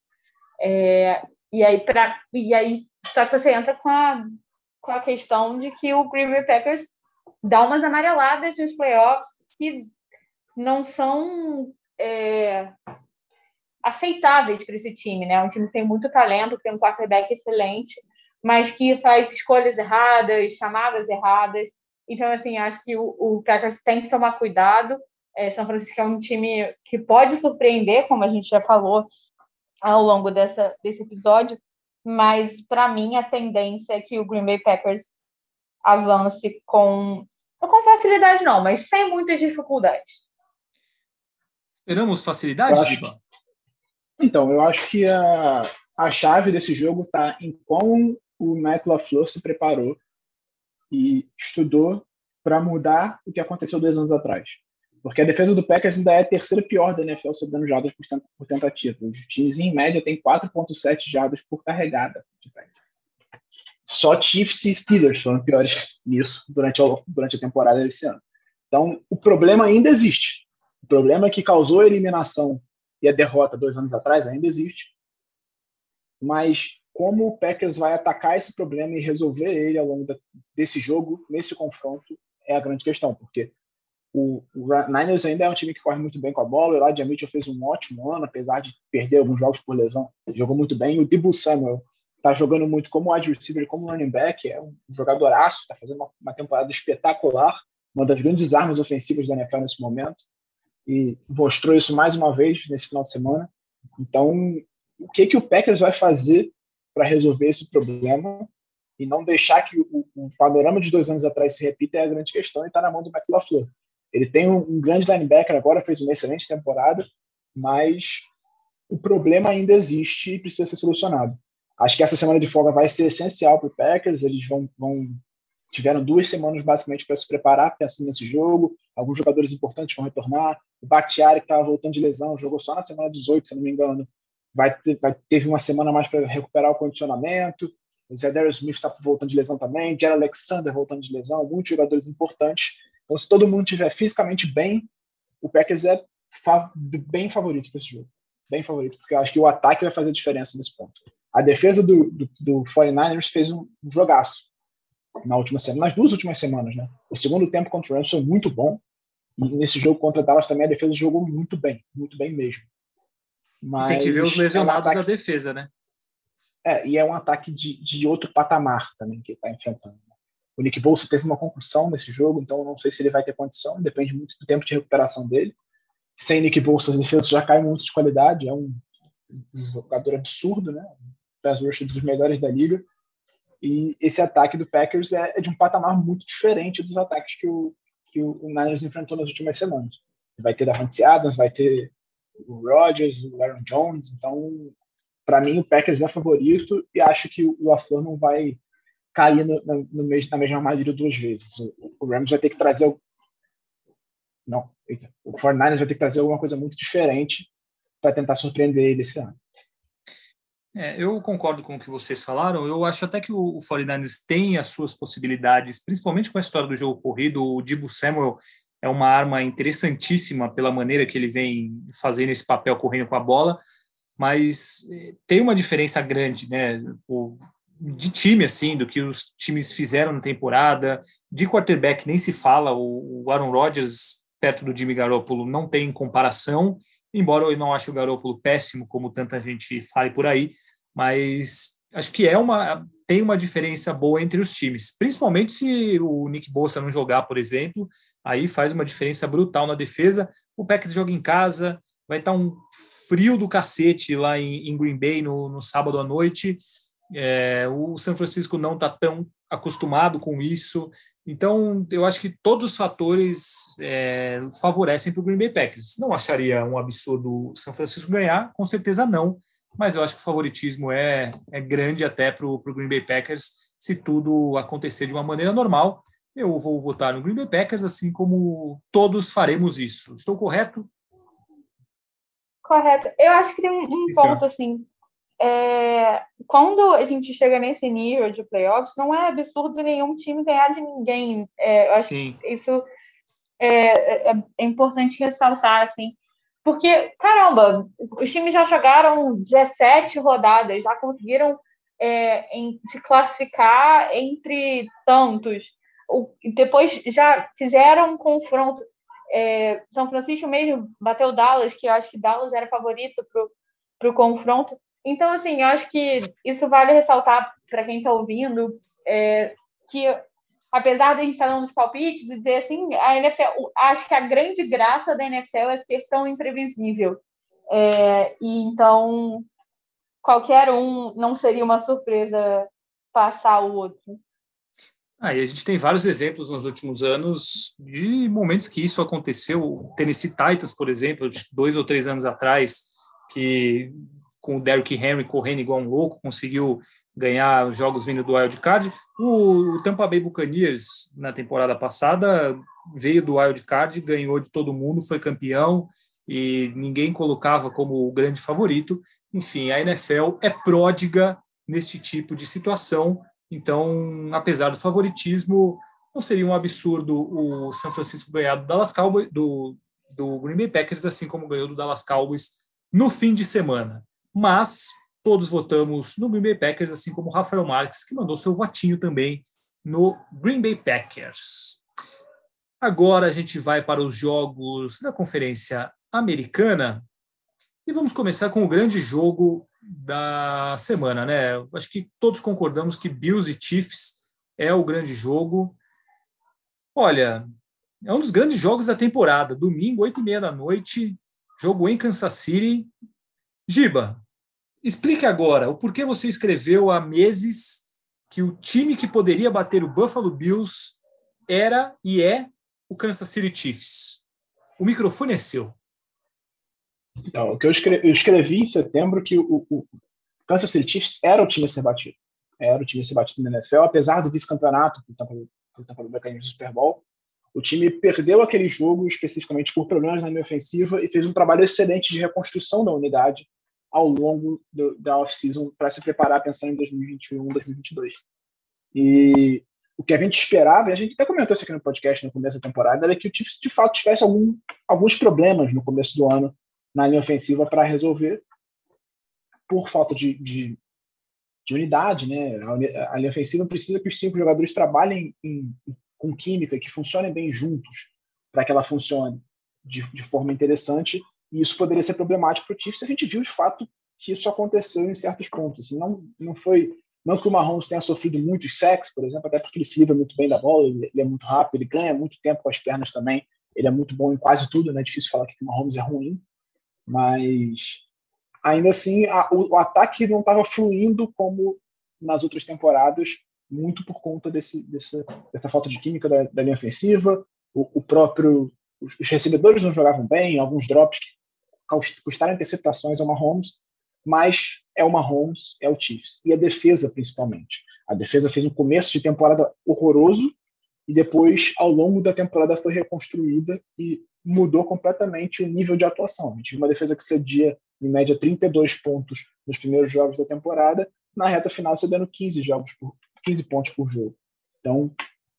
É, e aí, pra, e aí só que você entra com a, com a questão de que o Green Bay Packers dá umas amareladas nos playoffs que não são é, aceitáveis para esse time, né? Um time que tem muito talento, que tem um quarterback excelente, mas que faz escolhas erradas, chamadas erradas. Então, assim, acho que o, o Packers tem que tomar cuidado. É, São Francisco é um time que pode surpreender, como a gente já falou ao longo dessa, desse episódio, mas para mim a tendência é que o Green Bay Packers avance com não com facilidade não, mas sem muitas dificuldades. Esperamos facilidade, acho, Então, eu acho que a, a chave desse jogo está em como o Matt LaFleur se preparou e estudou para mudar o que aconteceu dois anos atrás. Porque a defesa do Packers ainda é a terceira pior da NFL cedendo jardas por tentativa. Os times, em média, têm 4,7 jardas por carregada. Só Chiefs e Steelers foram piores nisso durante a, durante a temporada desse ano. Então, o problema ainda existe. O problema que causou a eliminação e a derrota dois anos atrás ainda existe. Mas como o Packers vai atacar esse problema e resolver ele ao longo desse jogo, nesse confronto, é a grande questão. Porque o, o Niners ainda é um time que corre muito bem com a bola. O Elijah Mitchell fez um ótimo ano, apesar de perder alguns jogos por lesão. Ele jogou muito bem. O Debo Samuel está jogando muito como wide receiver, como running back. É um jogadoraço, está fazendo uma, uma, temporada espetacular. Uma das grandes armas ofensivas da NFL nesse momento. E mostrou isso mais uma vez nesse final de semana. Então, o que, que o Packers vai fazer para resolver esse problema e não deixar que o, o, panorama de dois anos atrás se repita é a grande questão e está na mão do Matt LaFleur Ele tem um, um grande linebacker agora, fez uma excelente temporada, mas o problema ainda existe e precisa ser solucionado. Acho que essa semana de folga vai ser essencial para o Packers. Eles vão, vão tiveram duas semanas basicamente para se preparar pensando nesse jogo. Alguns jogadores importantes vão retornar. O Bakhtiari, que estava voltando de lesão, jogou só na semana 18, se não me engano. Vai, ter, vai teve uma semana mais para recuperar o condicionamento. O Zedarius Smith está voltando de lesão também. Jerry Alexander voltando de lesão. Muitos jogadores importantes. Então, se todo mundo estiver fisicamente bem, o Packers é fav bem favorito para esse jogo. Bem favorito, porque eu acho que o ataque vai fazer diferença nesse ponto. A defesa do, do, do 49ers fez um jogaço na última semana, nas duas últimas semanas, né? O segundo tempo contra o Rams foi muito bom e nesse jogo contra Dallas também a defesa jogou muito bem, muito bem mesmo. Mas tem que ver os lesionados é um ataque... da defesa, né? É, e é um ataque de, de outro patamar também que está enfrentando. O Nick Bolsa teve uma concussão nesse jogo, então não sei se ele vai ter condição, depende muito do tempo de recuperação dele. Sem Nick Bolsa, a defesa já cai muito de qualidade, é um, um jogador absurdo, né? pass rush dos melhores da liga. E esse ataque do Packers é, é, de um patamar muito diferente dos ataques que o, que o Niners enfrentou nas últimas semanas. Vai ter Davante Adams, vai ter o Rodgers, o Aaron Jones. Então, para mim, o Packers é favorito e acho que o LaFleur não vai cair no, no, no na mesma armadilha duas vezes. O, o, Rams vai ter que trazer. Não, eita. o 49ers vai ter que trazer alguma coisa muito diferente para tentar surpreender ele esse ano. É, eu concordo com o que vocês falaram. Eu acho até que o, o 49ers tem as suas possibilidades, principalmente com a história do jogo corrido. O Dibu Samuel é uma arma interessantíssima pela maneira que ele vem fazendo esse papel correndo com a bola, mas eh, tem uma diferença grande, né? O, de time, assim, do que os times fizeram na temporada. De quarterback nem se fala. O, o Aaron Rodgers, perto do Jimmy Garoppolo, não tem comparação embora eu não ache o Garoppolo péssimo, como tanta gente fale por aí, mas acho que é uma tem uma diferença boa entre os times, principalmente se o Nick Bosa não jogar, por exemplo, aí faz uma diferença brutal na defesa. O Packers joga em casa, vai estar um frio do cacete lá em, em Green Bay no, no sábado à noite. É, o São Francisco não está tão acostumado com isso. Então, eu acho que todos os fatores é, favorecem para o Green Bay Packers. Não acharia um absurdo o São Francisco ganhar, com certeza não, mas eu acho que o favoritismo é, é grande até para o Green Bay Packers se tudo acontecer de uma maneira normal. Eu vou votar no Green Bay Packers, assim como todos faremos isso. Estou correto? Correto. Eu acho que tem um, ponto, assim, é, quando a gente chega nesse nível de playoffs, não é absurdo nenhum time ganhar de ninguém. É, eu acho Sim. que isso é, é, é, importante ressaltar, assim, porque, caramba, os times já jogaram 17 rodadas, já conseguiram é, em, se classificar entre tantos. O, depois já fizeram um confronto. É, São Francisco mesmo bateu Dallas, que eu acho que Dallas era favorito para o confronto. Então, assim, eu acho que isso vale ressaltar para quem está ouvindo, é, que apesar de a gente estar dando os palpites e dizer assim, a NFL, acho que a grande graça da NFL é ser tão imprevisível. É, e então, qualquer um não seria uma surpresa passar o outro. Ah, a gente tem vários exemplos nos últimos anos de momentos que isso aconteceu. Tennessee Titans, por exemplo, dois ou três anos atrás, que com o Derrick Henry correndo igual um louco, conseguiu ganhar jogos vindo do wild card. O, o Tampa Bay Buccaneers na temporada passada veio do wild card, ganhou de todo mundo, foi campeão e ninguém colocava como o grande favorito. Enfim, a NFL é pródiga neste tipo de situação. Então, apesar do favoritismo, não seria um absurdo o São Francisco ganhar do Dallas Cowboys, do, do Green Bay Packers, assim como ganhou do Dallas Cowboys no fim de semana mas todos votamos no Green Bay Packers, assim como Rafael Marques, que mandou seu votinho também no Green Bay Packers. Agora a gente vai para os jogos da Conferência Americana e vamos começar com o grande jogo da semana, né? Acho que todos concordamos que Bills e Chiefs é o grande jogo. Olha, é um dos grandes jogos da temporada. Domingo, oito e meia da noite, jogo em Kansas City. Giba, explique agora o porquê você escreveu há meses que o time que poderia bater o Buffalo Bills era e é o Kansas City Chiefs? O microfone é seu. Então, o que eu escrevi, eu escrevi em setembro que o, o, Kansas City Chiefs era o time a ser batido. Era o time a ser batido na NFL, apesar do vice-campeonato, que o no Super Bowl. O time perdeu aquele jogo especificamente por problemas na linha ofensiva e fez um trabalho excelente de reconstrução da unidade ao longo do, da off-season para se preparar pensando em 2021, 2022. E o que a gente esperava, e a gente até comentou isso aqui no podcast no começo da temporada, era que o Chiefs de fato tivesse algum, alguns problemas no começo do ano na linha ofensiva para resolver por falta de, de, de, unidade, né? A, linha ofensiva precisa que os cinco jogadores trabalhem em, com química, que funcionem bem juntos para que ela funcione de, de forma interessante e isso poderia ser problemático para o Chiefs. A gente viu de fato que isso aconteceu em certos pontos. Assim, não, não foi não que o Mahomes tenha sofrido muitos sacks, por exemplo, até porque ele se livra muito bem da bola, ele, ele, é muito rápido, ele ganha muito tempo com as pernas também, ele é muito bom em quase tudo, né? É difícil falar que o Mahomes é ruim, mas ainda assim a, o, o, ataque não estava fluindo como nas outras temporadas, muito por conta desse, dessa, dessa falta de química da, da linha ofensiva, o, o próprio os, os recebedores não jogavam bem, alguns drops que custaram interceptações ao Mahomes, mas é o Mahomes, é o Chiefs. E a defesa, principalmente. A defesa fez um começo de temporada horroroso e depois, ao longo da temporada, foi reconstruída e mudou completamente o nível de atuação. A gente viu uma defesa que cedia, em média, 32 pontos nos primeiros jogos da temporada, na reta final cedendo 15, jogos por, 15 pontos por jogo. Então,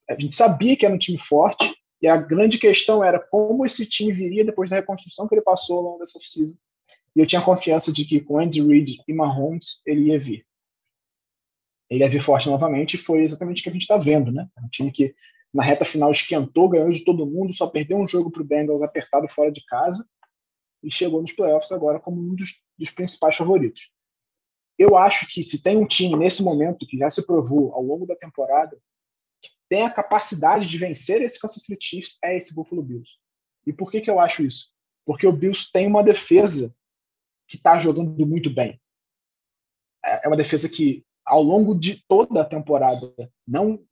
a gente sabia que era um time forte, e a grande questão era como esse time viria depois da reconstrução que ele passou ao longo dessa oficina. E eu tinha confiança de que com Andy Reid e Mahomes ele ia vir. Ele ia vir forte novamente e foi exatamente o que a gente está vendo, né? Um time que na reta final esquentou, ganhou de todo mundo, só perdeu um jogo para o Bengals apertado fora de casa e chegou nos playoffs agora como um dos, dos principais favoritos. Eu acho que se tem um time nesse momento que já se provou ao longo da temporada tem a capacidade de vencer esse Kansas City Chiefs é esse Buffalo Bills. E por que, que eu acho isso? Porque o Bills tem uma defesa que está jogando muito bem. É, é uma defesa que, ao longo de toda a temporada, não,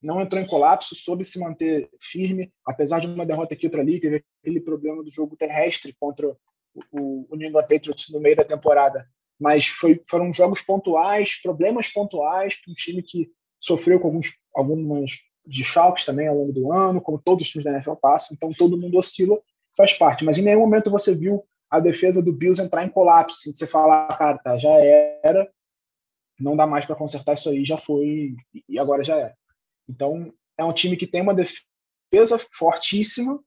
não entrou em colapso, soube se manter firme, apesar de uma derrota aqui outra ali, teve aquele problema do jogo terrestre contra o, o New England Patriots no meio da temporada. Mas foi, foram jogos pontuais, problemas pontuais, um time que sofreu com alguns, algumas desfalques também ao longo do ano, como todos os times da NFL passam, então todo mundo oscila, faz parte. Mas em nenhum momento você viu a defesa do Bills entrar em colapso, assim, você falar, cara, tá, já era, não dá mais para consertar isso aí, já foi, e agora já é. Então, é um time que tem uma defesa fortíssima,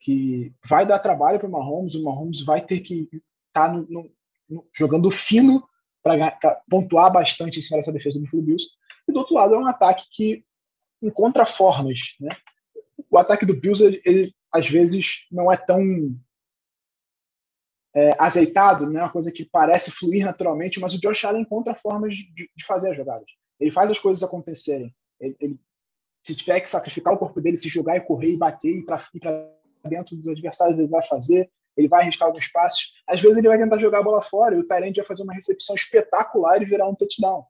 que vai dar trabalho para o Mahomes, o Mahomes vai ter que estar tá no, no, no, jogando fino para pontuar bastante em cima dessa defesa do Buffalo Bills. E do outro lado é um ataque que encontra formas. Né? O ataque do Bills, ele, ele às vezes não é tão é, azeitado, não é uma coisa que parece fluir naturalmente, mas o Josh Allen encontra formas de, de fazer as jogadas. Ele faz as coisas acontecerem. Ele, ele, se tiver que sacrificar o corpo dele, se jogar e correr e bater e para dentro dos adversários, ele vai fazer. Ele vai arriscar alguns passos. Às vezes ele vai tentar jogar a bola fora e o Tyrande vai fazer uma recepção espetacular e virar um touchdown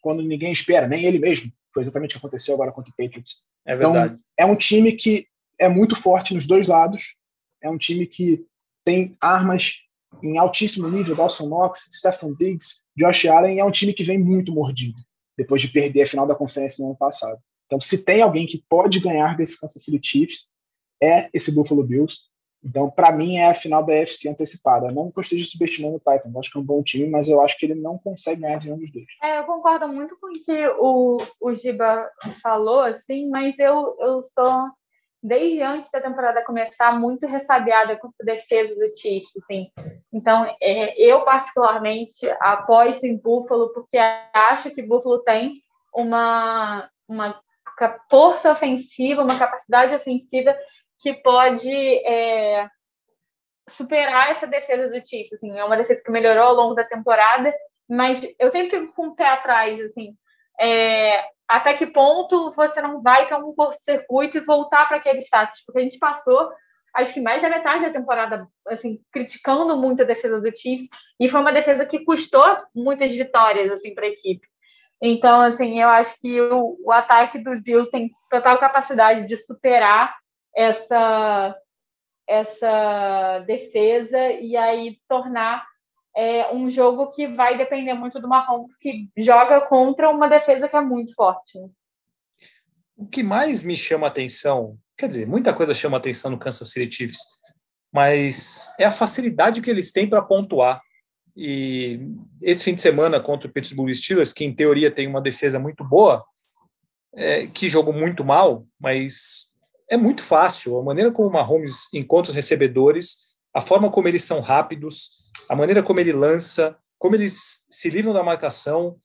quando ninguém espera, nem ele mesmo. Foi exatamente o que aconteceu agora contra o Patriots. É então, verdade. Então, é um time que é muito forte nos dois lados. É um time que tem armas em altíssimo nível, Dawson Knox, Stephen Diggs, Josh Allen, é um time que vem muito mordido, depois de perder a final da conferência no ano passado. Então, se tem alguém que pode ganhar desse Kansas City Chiefs, é esse Buffalo Bills. Então, para mim, é a final da AFC antecipada. Não que eu esteja subestimando o Titans, acho que é um bom time, mas eu acho que ele não consegue ganhar de nenhum dos dois. É, eu concordo muito com o que o, o Giba falou, assim, mas eu, eu sou, desde antes da temporada começar, muito ressabiada com essa defesa do Chiefs, assim. Então, é, eu, particularmente, aposto em Buffalo, porque acho que Buffalo tem uma, uma força ofensiva, uma capacidade ofensiva que pode é, superar essa defesa do Chiefs. Assim, é uma defesa que melhorou ao longo da temporada, mas eu sempre fico com o pé atrás, assim, é, até que ponto você não vai ter um curto-circuito e voltar para aquele status? Porque a gente passou, acho que mais da metade da temporada, assim, criticando muito a defesa do Chiefs, e foi uma defesa que custou muitas vitórias, assim, para a equipe. Então, assim, eu acho que o, o ataque dos Bills tem total capacidade de superar essa essa defesa e aí tornar é, um jogo que vai depender muito do Mahomes, que joga contra uma defesa que é muito forte. O que mais me chama atenção, quer dizer, muita coisa chama atenção no Kansas City Chiefs, mas é a facilidade que eles têm para pontuar. E esse fim de semana contra o Pittsburgh Steelers, que em teoria tem uma defesa muito boa, é, que jogou muito mal, mas é muito fácil. A maneira como o Mahomes encontra os recebedores, a forma como eles são rápidos, a maneira como ele lança, como eles se livram da marcação,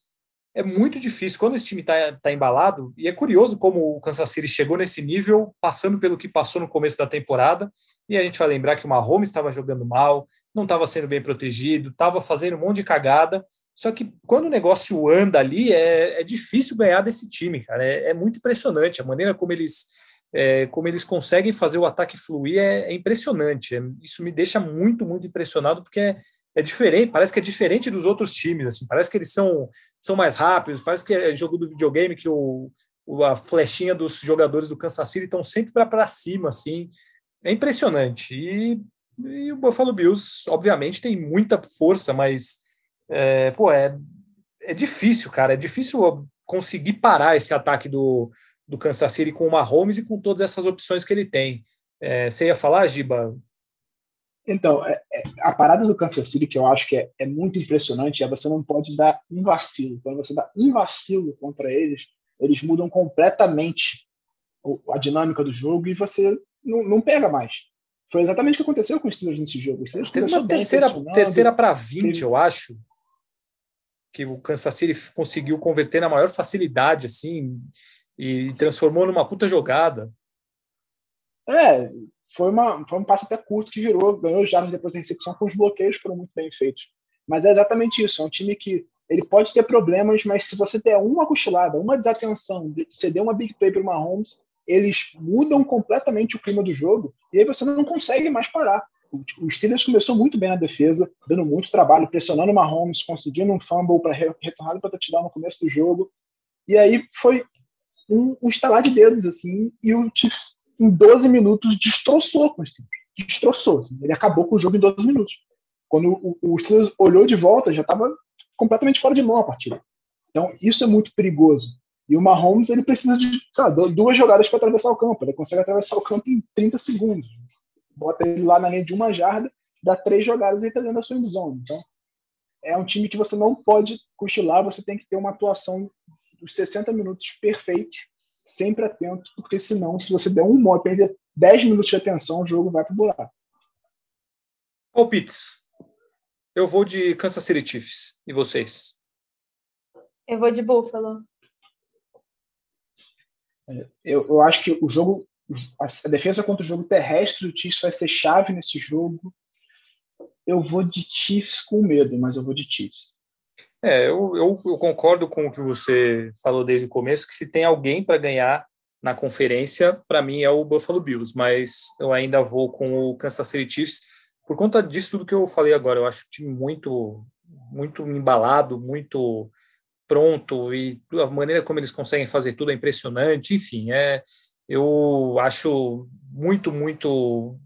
é muito difícil. Quando esse time está tá embalado, e é curioso como o Kansas City chegou nesse nível, passando pelo que passou no começo da temporada, e a gente vai lembrar que o Mahomes estava jogando mal, não estava sendo bem protegido, estava fazendo um monte de cagada, só que quando o negócio anda ali, é, é difícil ganhar desse time, cara. É, é muito impressionante a maneira como eles é, como eles conseguem fazer o ataque fluir é, é impressionante. É, isso me deixa muito, muito impressionado, porque é, é, diferente, parece que é diferente dos outros times, assim, parece que eles são, são mais rápidos, parece que é jogo do videogame que o, o a flechinha dos jogadores do Kansas City estão sempre para cima, assim. É impressionante. E, e, o Buffalo Bills, obviamente, tem muita força, mas é, pô, é, é difícil, cara. É difícil conseguir parar esse ataque do, do Kansas City com o Mahomes e com todas essas opções que ele tem. É, você ia falar, Giba? Então, é, é, a parada do Kansas City que eu acho que é, é, muito impressionante é você não pode dar um vacilo. Quando você dá um vacilo contra eles, eles mudam completamente a dinâmica do jogo e você não, não pega mais. Foi exatamente o que aconteceu com os Steelers nesse jogo. Teve uma terceira, terceira para 20, teve... eu acho, que o Kansas City conseguiu converter na maior facilidade, assim, e transformou numa puta jogada. É, foi, uma, foi um passe até curto que virou, ganhou jardas depois da recepção, com os bloqueios foram muito bem feitos. Mas é exatamente isso, é um time que ele pode ter problemas, mas se você der uma cochilada, uma desatenção, ceder uma big play para o Mahomes, eles mudam completamente o clima do jogo e aí você não consegue mais parar. O Steelers começou muito bem na defesa, dando muito trabalho, pressionando o Mahomes, conseguindo um fumble para retornar para touchdown no começo do jogo. E aí foi um, um estalar de dedos, assim, e o Chiefs, em 12 minutos, destroçou com o Steelers. Destroçou. Assim. Ele acabou com o jogo em 12 minutos. Quando o, o Steelers olhou de volta, já estava completamente fora de mão a partida. Então, isso é muito perigoso. E o Mahomes, ele precisa de sabe, duas jogadas para atravessar o campo. Ele consegue atravessar o campo em 30 segundos. Bota ele lá na linha de uma jarda, dá três jogadas e ele está dentro da sua zone. Então, é um time que você não pode cochilar, você tem que ter uma atuação os 60 minutos perfeitos, sempre atento, porque senão, se você der um modo, perder 10 minutos de atenção, o jogo vai para o buraco. Palpites. Eu vou de Kansas City Chiefs. E vocês? Eu vou de Buffalo. É, eu, eu acho que o jogo, a defesa contra o jogo terrestre do Chiefs vai ser chave nesse jogo. Eu vou de Chiefs com medo, mas eu vou de Chiefs. É, eu, eu, eu, concordo com o que você falou desde o começo, que se tem alguém para ganhar na conferência, para mim é o Buffalo Bills, mas eu ainda vou com o Kansas City Chiefs por conta disso tudo que eu falei agora. Eu acho o time muito, muito embalado, muito pronto e a maneira como eles conseguem fazer tudo é impressionante. Enfim, é, eu acho muito, muito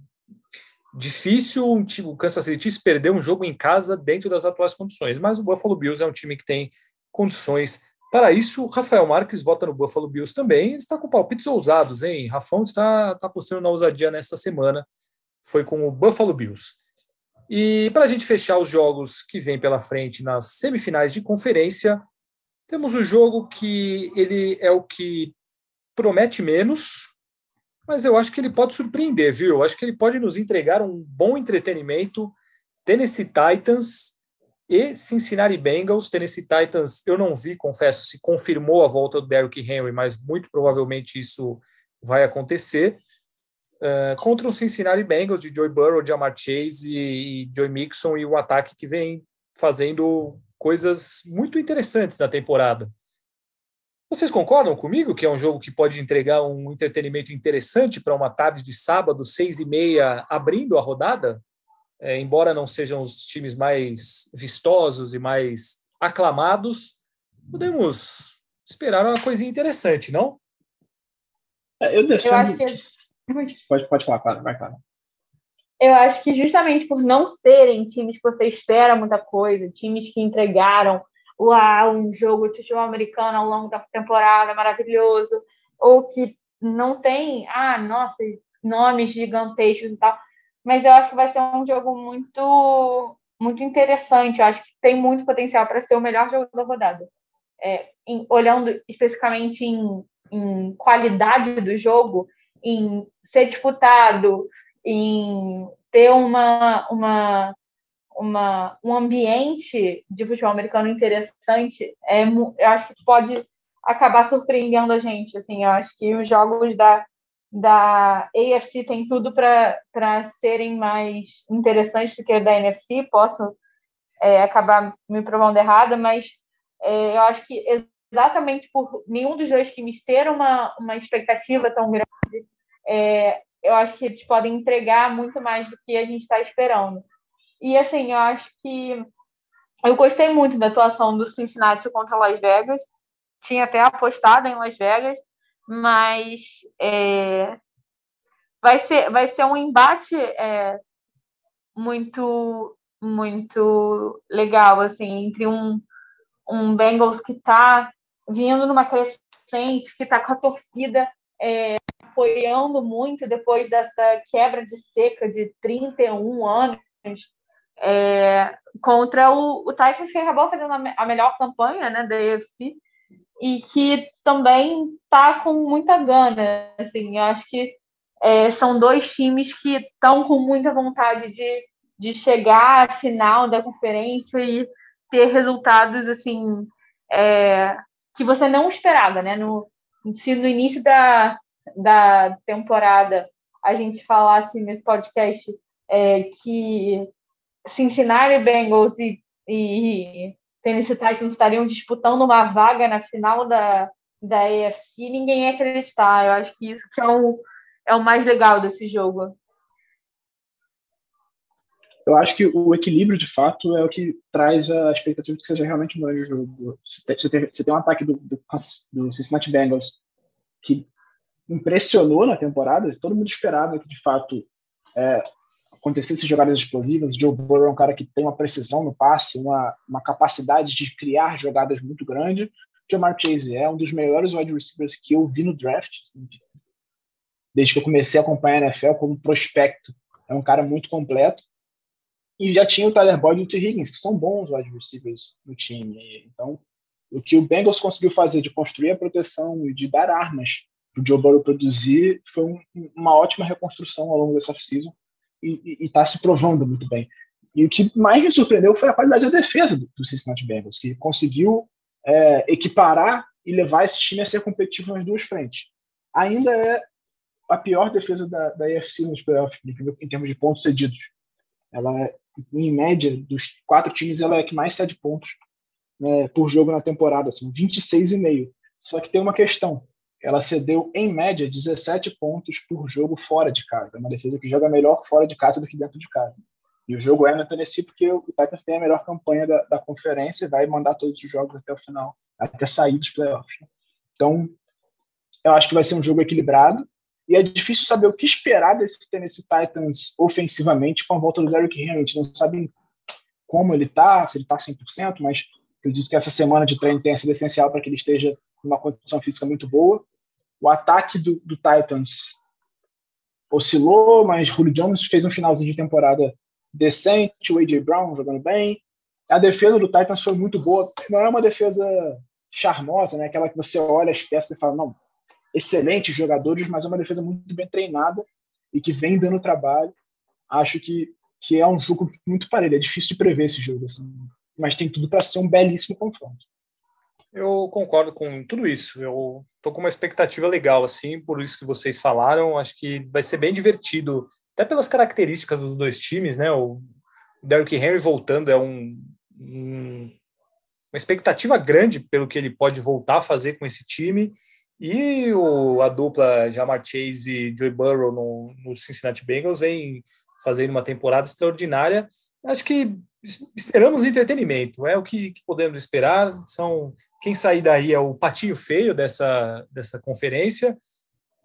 difícil o Kansas City Chiefs perder um jogo em casa dentro das atuais condições, mas o Buffalo Bills é um time que tem condições para isso. Rafael Marques vota no Buffalo Bills também. Ele está com palpites ousados, hein? Rafão está, está apostando na ousadia nesta semana. Foi com o Buffalo Bills. E para a gente fechar os jogos que vem pela frente nas semifinais de conferência, temos o jogo que ele é o que promete menos, mas eu acho que ele pode surpreender, viu? Eu acho que ele pode nos entregar um bom entretenimento. Tennessee Titans e Cincinnati Bengals. Tennessee Titans, eu não vi, confesso, se confirmou a volta do Derrick Henry, mas muito provavelmente isso vai acontecer. Uh, contra o Cincinnati Bengals de Joey Burrow, Jamar Chase e, e Joey Mixon e o ataque que vem fazendo coisas muito interessantes na temporada. Vocês concordam comigo que é um jogo que pode entregar um entretenimento interessante para uma tarde de sábado, seis e meia, abrindo a rodada? É, embora não sejam os times mais vistosos e mais aclamados, podemos esperar uma coisinha interessante, não? É, eu, defendo, eu acho que Pode, pode falar, claro, vai, claro. Eu acho que justamente por não serem times que você espera muita coisa, times que entregaram uau, um jogo de futebol americano ao longo da temporada maravilhoso, ou que não tem, ah, nossa, nomes gigantescos e tal, mas eu acho que vai ser um jogo muito muito interessante. Eu acho que tem muito potencial para ser o melhor jogo da rodada. É, em, olhando especificamente em, em qualidade do jogo, em ser disputado, em ter uma, uma, uma, um ambiente de futebol americano interessante, é, eu acho que pode acabar surpreendendo a gente. Assim, eu acho que os jogos da, da AFC têm tudo para serem mais interessantes do que da NFC. Posso é, acabar me provando errada, mas é, eu acho que exatamente por nenhum dos dois times ter uma, uma expectativa tão grande, é, eu acho que eles podem entregar muito mais do que a gente está esperando. E assim, eu acho que eu gostei muito da atuação do Cincinnati contra Las Vegas. Tinha até apostado em Las Vegas, mas é, vai, ser, vai ser um embate é, muito muito legal assim entre um, um Bengals que está vindo numa crescente, que está com a torcida é, apoiando muito depois dessa quebra de seca de 31 anos é, contra o, o Titans, que acabou fazendo a, melhor campanha né, da AFC e que também está com muita gana. Assim, eu acho que é, são dois times que estão com muita vontade de, de chegar à final da conferência e ter resultados assim é, que você não esperava, né? No, se no início da, da temporada a gente falasse nesse podcast é, que Cincinnati Bengals e, e Tennessee Titans estariam disputando uma vaga na final da, da AFC, ninguém ia acreditar. Eu acho que isso que é o, é o mais legal desse jogo. Eu acho que o equilíbrio, de fato, é o que traz a expectativa de que seja realmente um grande jogo. Você tem, você tem um ataque do, do, do Cincinnati Bengals que impressionou na temporada, todo mundo esperava que, de fato, é, acontecessem jogadas explosivas. Joe Burrow é um cara que tem uma precisão no passe, uma, uma capacidade de criar jogadas muito grande. Jamar Chase é um dos melhores wide receivers que eu vi no draft, assim, desde que eu comecei a acompanhar a NFL como prospecto. É um cara muito completo. E já tinha o Tyler Boyd e o T. Higgins, que são bons wide receivers no time. Então, o que o Bengals conseguiu fazer de construir a proteção e de dar armas para o Joe Burrow produzir foi um, uma ótima reconstrução ao longo dessa off-season e está se provando muito bem. E o que mais me surpreendeu foi a qualidade da defesa do, do Cincinnati Bengals, que conseguiu é, equiparar e levar esse time a ser competitivo nas duas frentes. Ainda é a pior defesa da, da AFC nos playoffs, em termos de pontos cedidos. Ela, em média, dos quatro times, ela é a que mais cede pontos né, por jogo na temporada, assim, 26,5. Só que tem uma questão ela cedeu, em média, 17 pontos por jogo fora de casa. É uma defesa que joga melhor fora de casa do que dentro de casa. E o jogo é no Tennessee porque o Titans tem a melhor campanha da, da conferência e vai mandar todos os jogos até o final, até sair dos playoffs. Então, eu acho que vai ser um jogo equilibrado. E é difícil saber o que esperar desse Tennessee Titans ofensivamente com a volta do Derrick Henry. A gente não sabe como ele está, se ele está 100%, mas acredito que essa semana de treino tenha sido essencial para que ele esteja numa condição física muito boa. O ataque do, do Titans oscilou, mas Julio Jones fez um finalzinho de temporada decente, o A.J. Brown jogando bem. A defesa do Titans foi muito boa. Não é uma defesa charmosa, né? aquela que você olha as peças e fala, não, excelentes jogadores, mas é uma defesa muito bem treinada e que vem dando trabalho. Acho que, que é um jogo muito parelho. É difícil de prever esse jogo, assim, mas tem tudo para ser um belíssimo confronto. Eu concordo com tudo isso. Eu tô com uma expectativa legal, assim, por isso que vocês falaram. Acho que vai ser bem divertido, até pelas características dos dois times, né? O Derrick Henry voltando é um, um, uma expectativa grande pelo que ele pode voltar a fazer com esse time. E o, a dupla Jamar Chase e Joey Burrow no, no Cincinnati Bengals vem fazendo uma temporada extraordinária. Acho que esperamos entretenimento, é o que, que, podemos esperar. São quem sair daí é o patinho feio dessa, dessa conferência.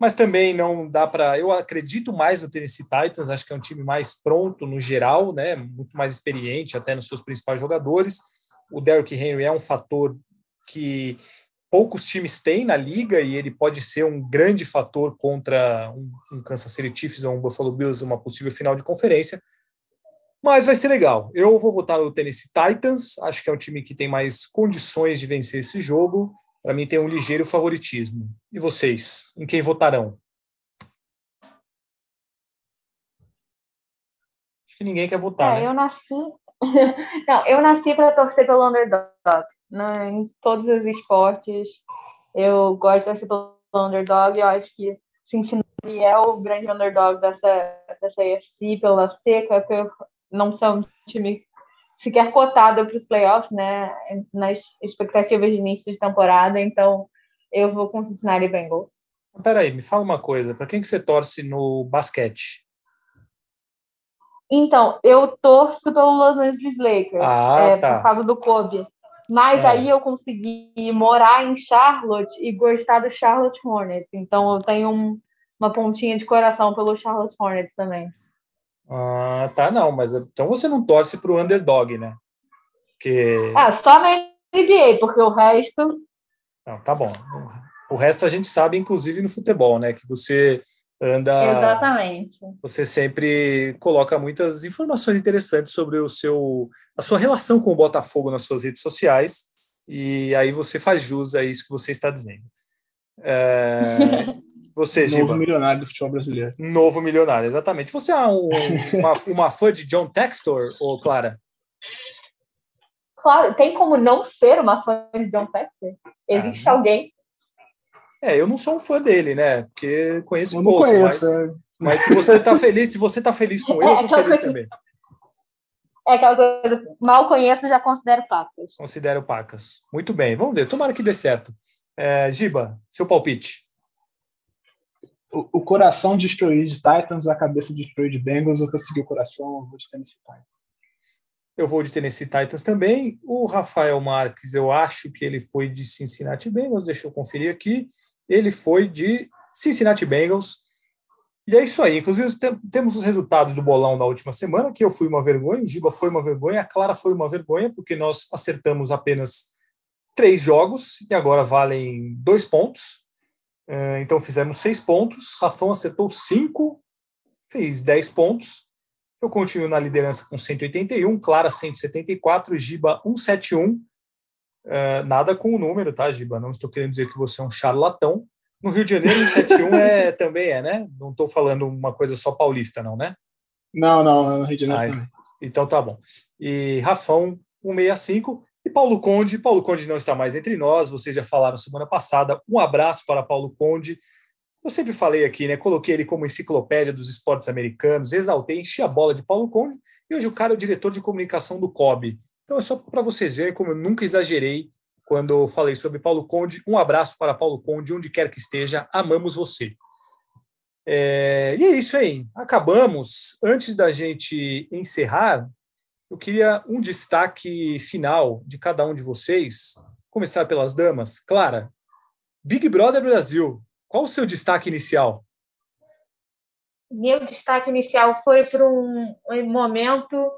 mas também não dá para. Eu acredito mais no Tennessee Titans, acho que é um time mais pronto no geral, né? Muito mais experiente até nos seus principais jogadores. O Derrick Henry é um fator que poucos times têm na liga e ele pode ser um grande fator contra um, um Kansas City Chiefs ou um Buffalo Bills uma possível final de conferência. Mas vai ser legal. Eu vou votar no Tennessee Titans. Acho que é um time que tem mais condições de vencer esse jogo para mim tem um ligeiro favoritismo. E vocês, em quem votarão? Acho que ninguém quer votar. É, né? eu nasci. Não, eu nasci para torcer pelo underdog. Em todos os esportes, eu gosto de torcer pelo underdog. Eu acho que Cincinnati é o grande underdog dessa, dessa AFC pela seca, não ser um time sequer cotada para os playoffs, né? Nas expectativas de início de temporada, então eu vou com Cincinnati Bengals. Peraí, me fala uma coisa, para quem que você torce no basquete? Então, eu torço pelo Los Angeles Lakers, ah, é, tá. por causa do Kobe. Mas é. aí eu consegui morar em Charlotte e gostar do Charlotte Hornets. Então eu tenho um, uma pontinha de coração pelo Charlotte Hornets também. Ah, tá, não, mas então você não torce para o underdog, né? Que... Ah, só na NBA, porque o resto. Não, tá bom. O resto a gente sabe, inclusive no futebol, né? Que você anda. Exatamente. Você sempre coloca muitas informações interessantes sobre o seu, a sua relação com o Botafogo nas suas redes sociais, e aí você faz jus a isso que você está dizendo. É... Você, Novo milionário do futebol brasileiro. Novo milionário, exatamente. Você é um, uma, uma fã de John Textor, ou Clara? Claro, tem como não ser uma fã de John Textor? Existe ah, alguém? É, eu não sou um fã dele, né? Porque conheço eu pouco. Não conheço, mas, é. mas se você tá feliz, se você tá feliz com ele, é, eu tô feliz coisa... também. É aquela coisa, mal conheço, já considero pacas. Considero pacas. Muito bem, vamos ver. Tomara que dê certo. É, Giba, seu palpite o, coração destruído de Titans, a cabeça destruída de Bengals, eu consegui o coração, eu vou de Tennessee Titans. Eu vou de Tennessee Titans também. O Rafael Marques, eu acho que ele foi de Cincinnati Bengals, deixa eu conferir aqui. Ele foi de Cincinnati Bengals. E é isso aí. Inclusive, temos os resultados do bolão da última semana, que eu fui uma vergonha, o Giba foi uma vergonha, a Clara foi uma vergonha, porque nós acertamos apenas três jogos e agora valem dois pontos. É, então fizemos seis pontos, Rafão acertou cinco, fez dez pontos. Eu continuo na liderança com 181, Clara 174, Giba 171. É, nada com o número, tá, Giba? Não estou querendo dizer que você é um charlatão. No Rio de Janeiro, 171 é, também é, né? Não estou falando uma coisa só paulista, não, né? Não, não, no Rio de Janeiro ah, também. Então tá bom. E Rafão 165. E Paulo Conde, Paulo Conde não está mais entre nós, vocês já falaram semana passada. Um abraço para Paulo Conde. Eu sempre falei aqui, né? Coloquei ele como enciclopédia dos esportes americanos, exaltei, enchi a bola de Paulo Conde, e hoje o cara é o diretor de comunicação do COB. Então é só para vocês verem como eu nunca exagerei quando falei sobre Paulo Conde. Um abraço para Paulo Conde, onde quer que esteja, amamos você. É, e é isso aí, acabamos. Antes da gente encerrar, eu queria um destaque final de cada um de vocês. Começar pelas damas. Clara, Big Brother Brasil, qual o seu destaque inicial? Meu destaque inicial foi para um, momento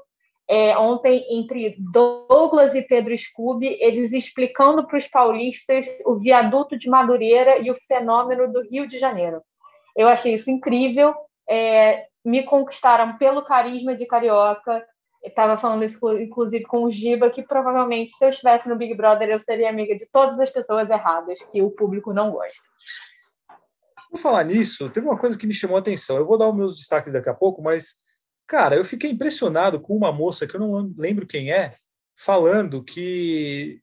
é, ontem entre Douglas e Pedro Scooby, eles explicando para os paulistas o viaduto de Madureira e o fenômeno do Rio de Janeiro. Eu achei isso incrível. É, me conquistaram pelo carisma de carioca, estava falando isso, inclusive, com o Giba, que provavelmente, se eu estivesse no Big Brother, eu seria amiga de todas as pessoas erradas que o público não gosta. Por falar nisso, teve uma coisa que me chamou a atenção. Eu vou dar os meus destaques daqui a pouco, mas, cara, eu fiquei impressionado com uma moça que eu não lembro quem é, falando que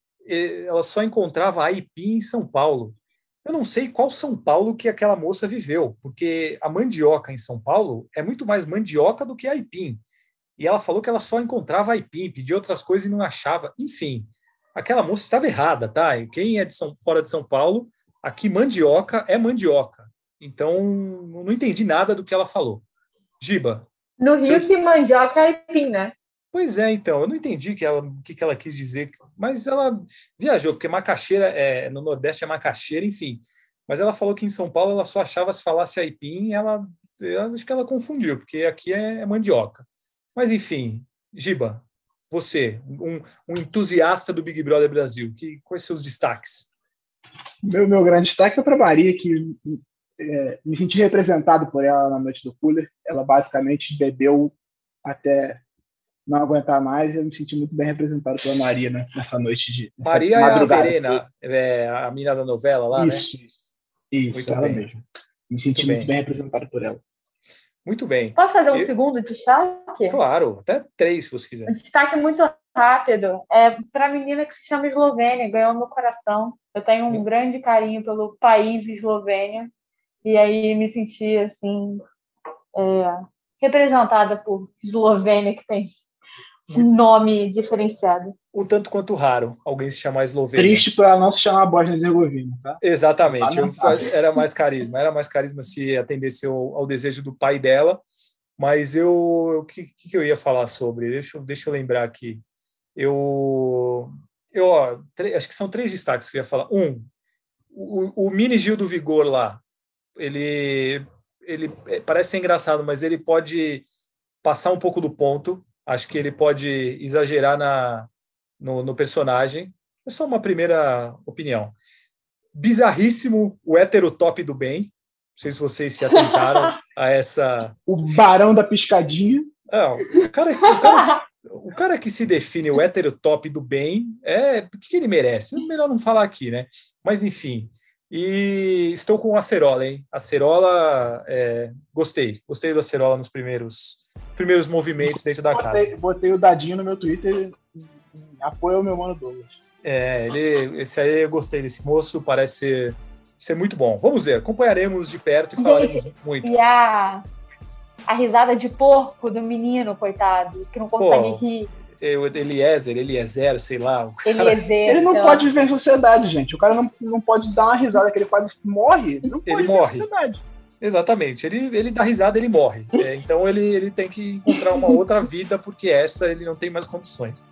ela só encontrava aipim em São Paulo. Eu não sei qual São Paulo que aquela moça viveu, porque a mandioca em São Paulo é muito mais mandioca do que aipim e ela falou que ela só encontrava aipim, pedia outras coisas e não achava. Enfim, aquela moça estava errada, tá? E quem é de São, fora de São Paulo, aqui mandioca é mandioca. Então, não entendi nada do que ela falou. Giba. No Rio, de mandioca é aipim, né? Pois é, então, eu não entendi que ela, o que, que ela quis dizer, mas ela viajou, porque macaxeira é, no Nordeste é macaxeira, enfim. mas ela falou que em São Paulo ela só achava se falasse aipim, ela, eu acho que ela confundiu, porque aqui é, é mandioca. Mas enfim, Giba, você, um, um, entusiasta do Big Brother Brasil, que, quais seus destaques? Meu, meu grande destaque é para Maria, que é, me senti representado por ela na noite do cooler. Ela basicamente bebeu até não aguentar mais e eu me senti muito bem representado pela Maria né, nessa noite de nessa Maria madrugada. é a Verena, é a mina da novela lá, isso, né? Isso, isso muito ela bem. mesmo. Me senti muito, muito bem. bem representado por ela. Muito bem. Posso fazer um eu... segundo destaque? Claro, até três, se você quiser. Um destaque muito rápido. É para a menina que se chama Eslovênia, ganhou meu coração. Eu tenho um grande carinho pelo país Eslovênia. E aí me senti, assim, é, representada por Eslovênia, que tem nome diferenciado. Um tanto quanto raro alguém se chamar Eslovênia. Triste para não se chamar Bósnia-Herzegovina, tá? Exatamente. Eu, era mais carisma. Era mais carisma se atendesse ao, ao desejo do pai dela. Mas eu. O que, que eu ia falar sobre? Deixa, deixa eu lembrar aqui. Eu. eu ó, acho que são três destaques que eu ia falar. Um, o, o mini Gil do Vigor lá. Ele, ele é, parece ser engraçado, mas ele pode passar um pouco do ponto Acho que ele pode exagerar na, no, no personagem. É só uma primeira opinião. Bizarríssimo o hétero top do bem. Não sei se vocês se atentaram a essa. O barão da piscadinha. Não, o, cara, o, cara, o cara que se define o hétero top do bem, é o que ele merece? É melhor não falar aqui, né? Mas enfim. E estou com o Acerola, hein? Acerola, é, gostei. Gostei do Acerola nos primeiros primeiros movimentos dentro da botei, casa. Botei o dadinho no meu Twitter apoio ao meu mano Douglas. É, ele, esse aí eu gostei desse moço, parece ser, ser muito bom. Vamos ver, acompanharemos de perto e Gente, falaremos muito. E a, a risada de porco do menino, coitado, que não consegue Pô, rir. Eu, Eliezer, Eliezer, sei lá. Eliezer, ele não pode viver em sociedade, gente. O cara não, não pode dar uma risada que ele quase morre. Ele não pode ele morre. em sociedade. Exatamente. Ele, ele dá risada, ele morre. É, então ele, ele tem que encontrar uma outra vida, porque essa ele não tem mais condições.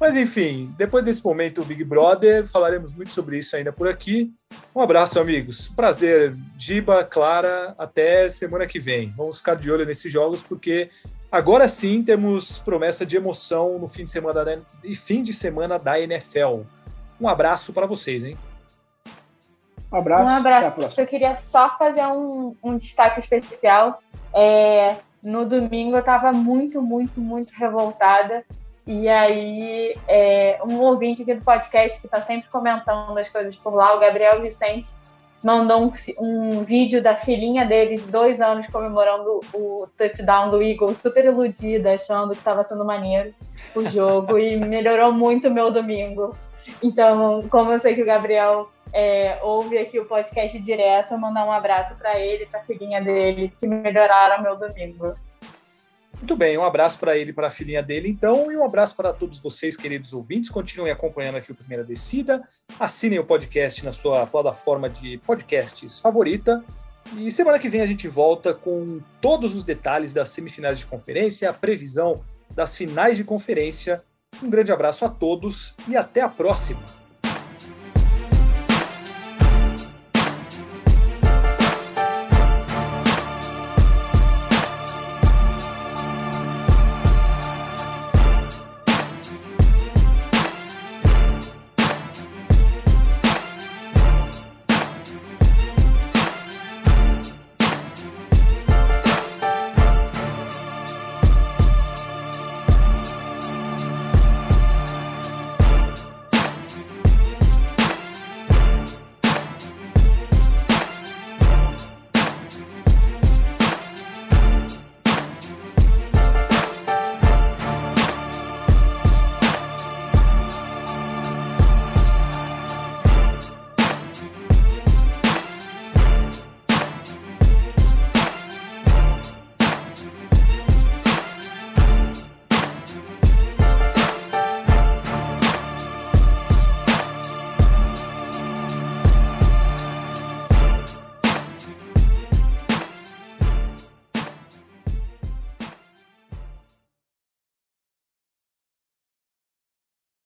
Mas enfim, depois desse momento Big Brother, falaremos muito sobre isso ainda por aqui. Um abraço, amigos. Prazer, Giba, Clara. Até semana que vem. Vamos ficar de olho nesses jogos, porque agora sim temos promessa de emoção no fim de semana da, e fim de semana da NFL. Um abraço para vocês, hein? Um abraço. Um abraço. Eu queria só fazer um, um destaque especial. É, no domingo eu estava muito, muito, muito revoltada. E aí, é, um ouvinte aqui do podcast que está sempre comentando as coisas por lá, o Gabriel Vicente, mandou um, um vídeo da filhinha dele de dois anos comemorando o touchdown do Eagle, super iludida, achando que estava sendo maneiro o jogo e melhorou muito o meu domingo. Então, como eu sei que o Gabriel é, ouve aqui o podcast direto, mandar um abraço para ele, para a filhinha dele, que melhoraram meu domingo. Muito bem, um abraço para ele para a filhinha dele, então, e um abraço para todos vocês, queridos ouvintes. Continuem acompanhando aqui o Primeira Descida. Assinem o podcast na sua plataforma de podcasts favorita. E semana que vem a gente volta com todos os detalhes das semifinais de conferência, a previsão das finais de conferência. Um grande abraço a todos e até a próxima!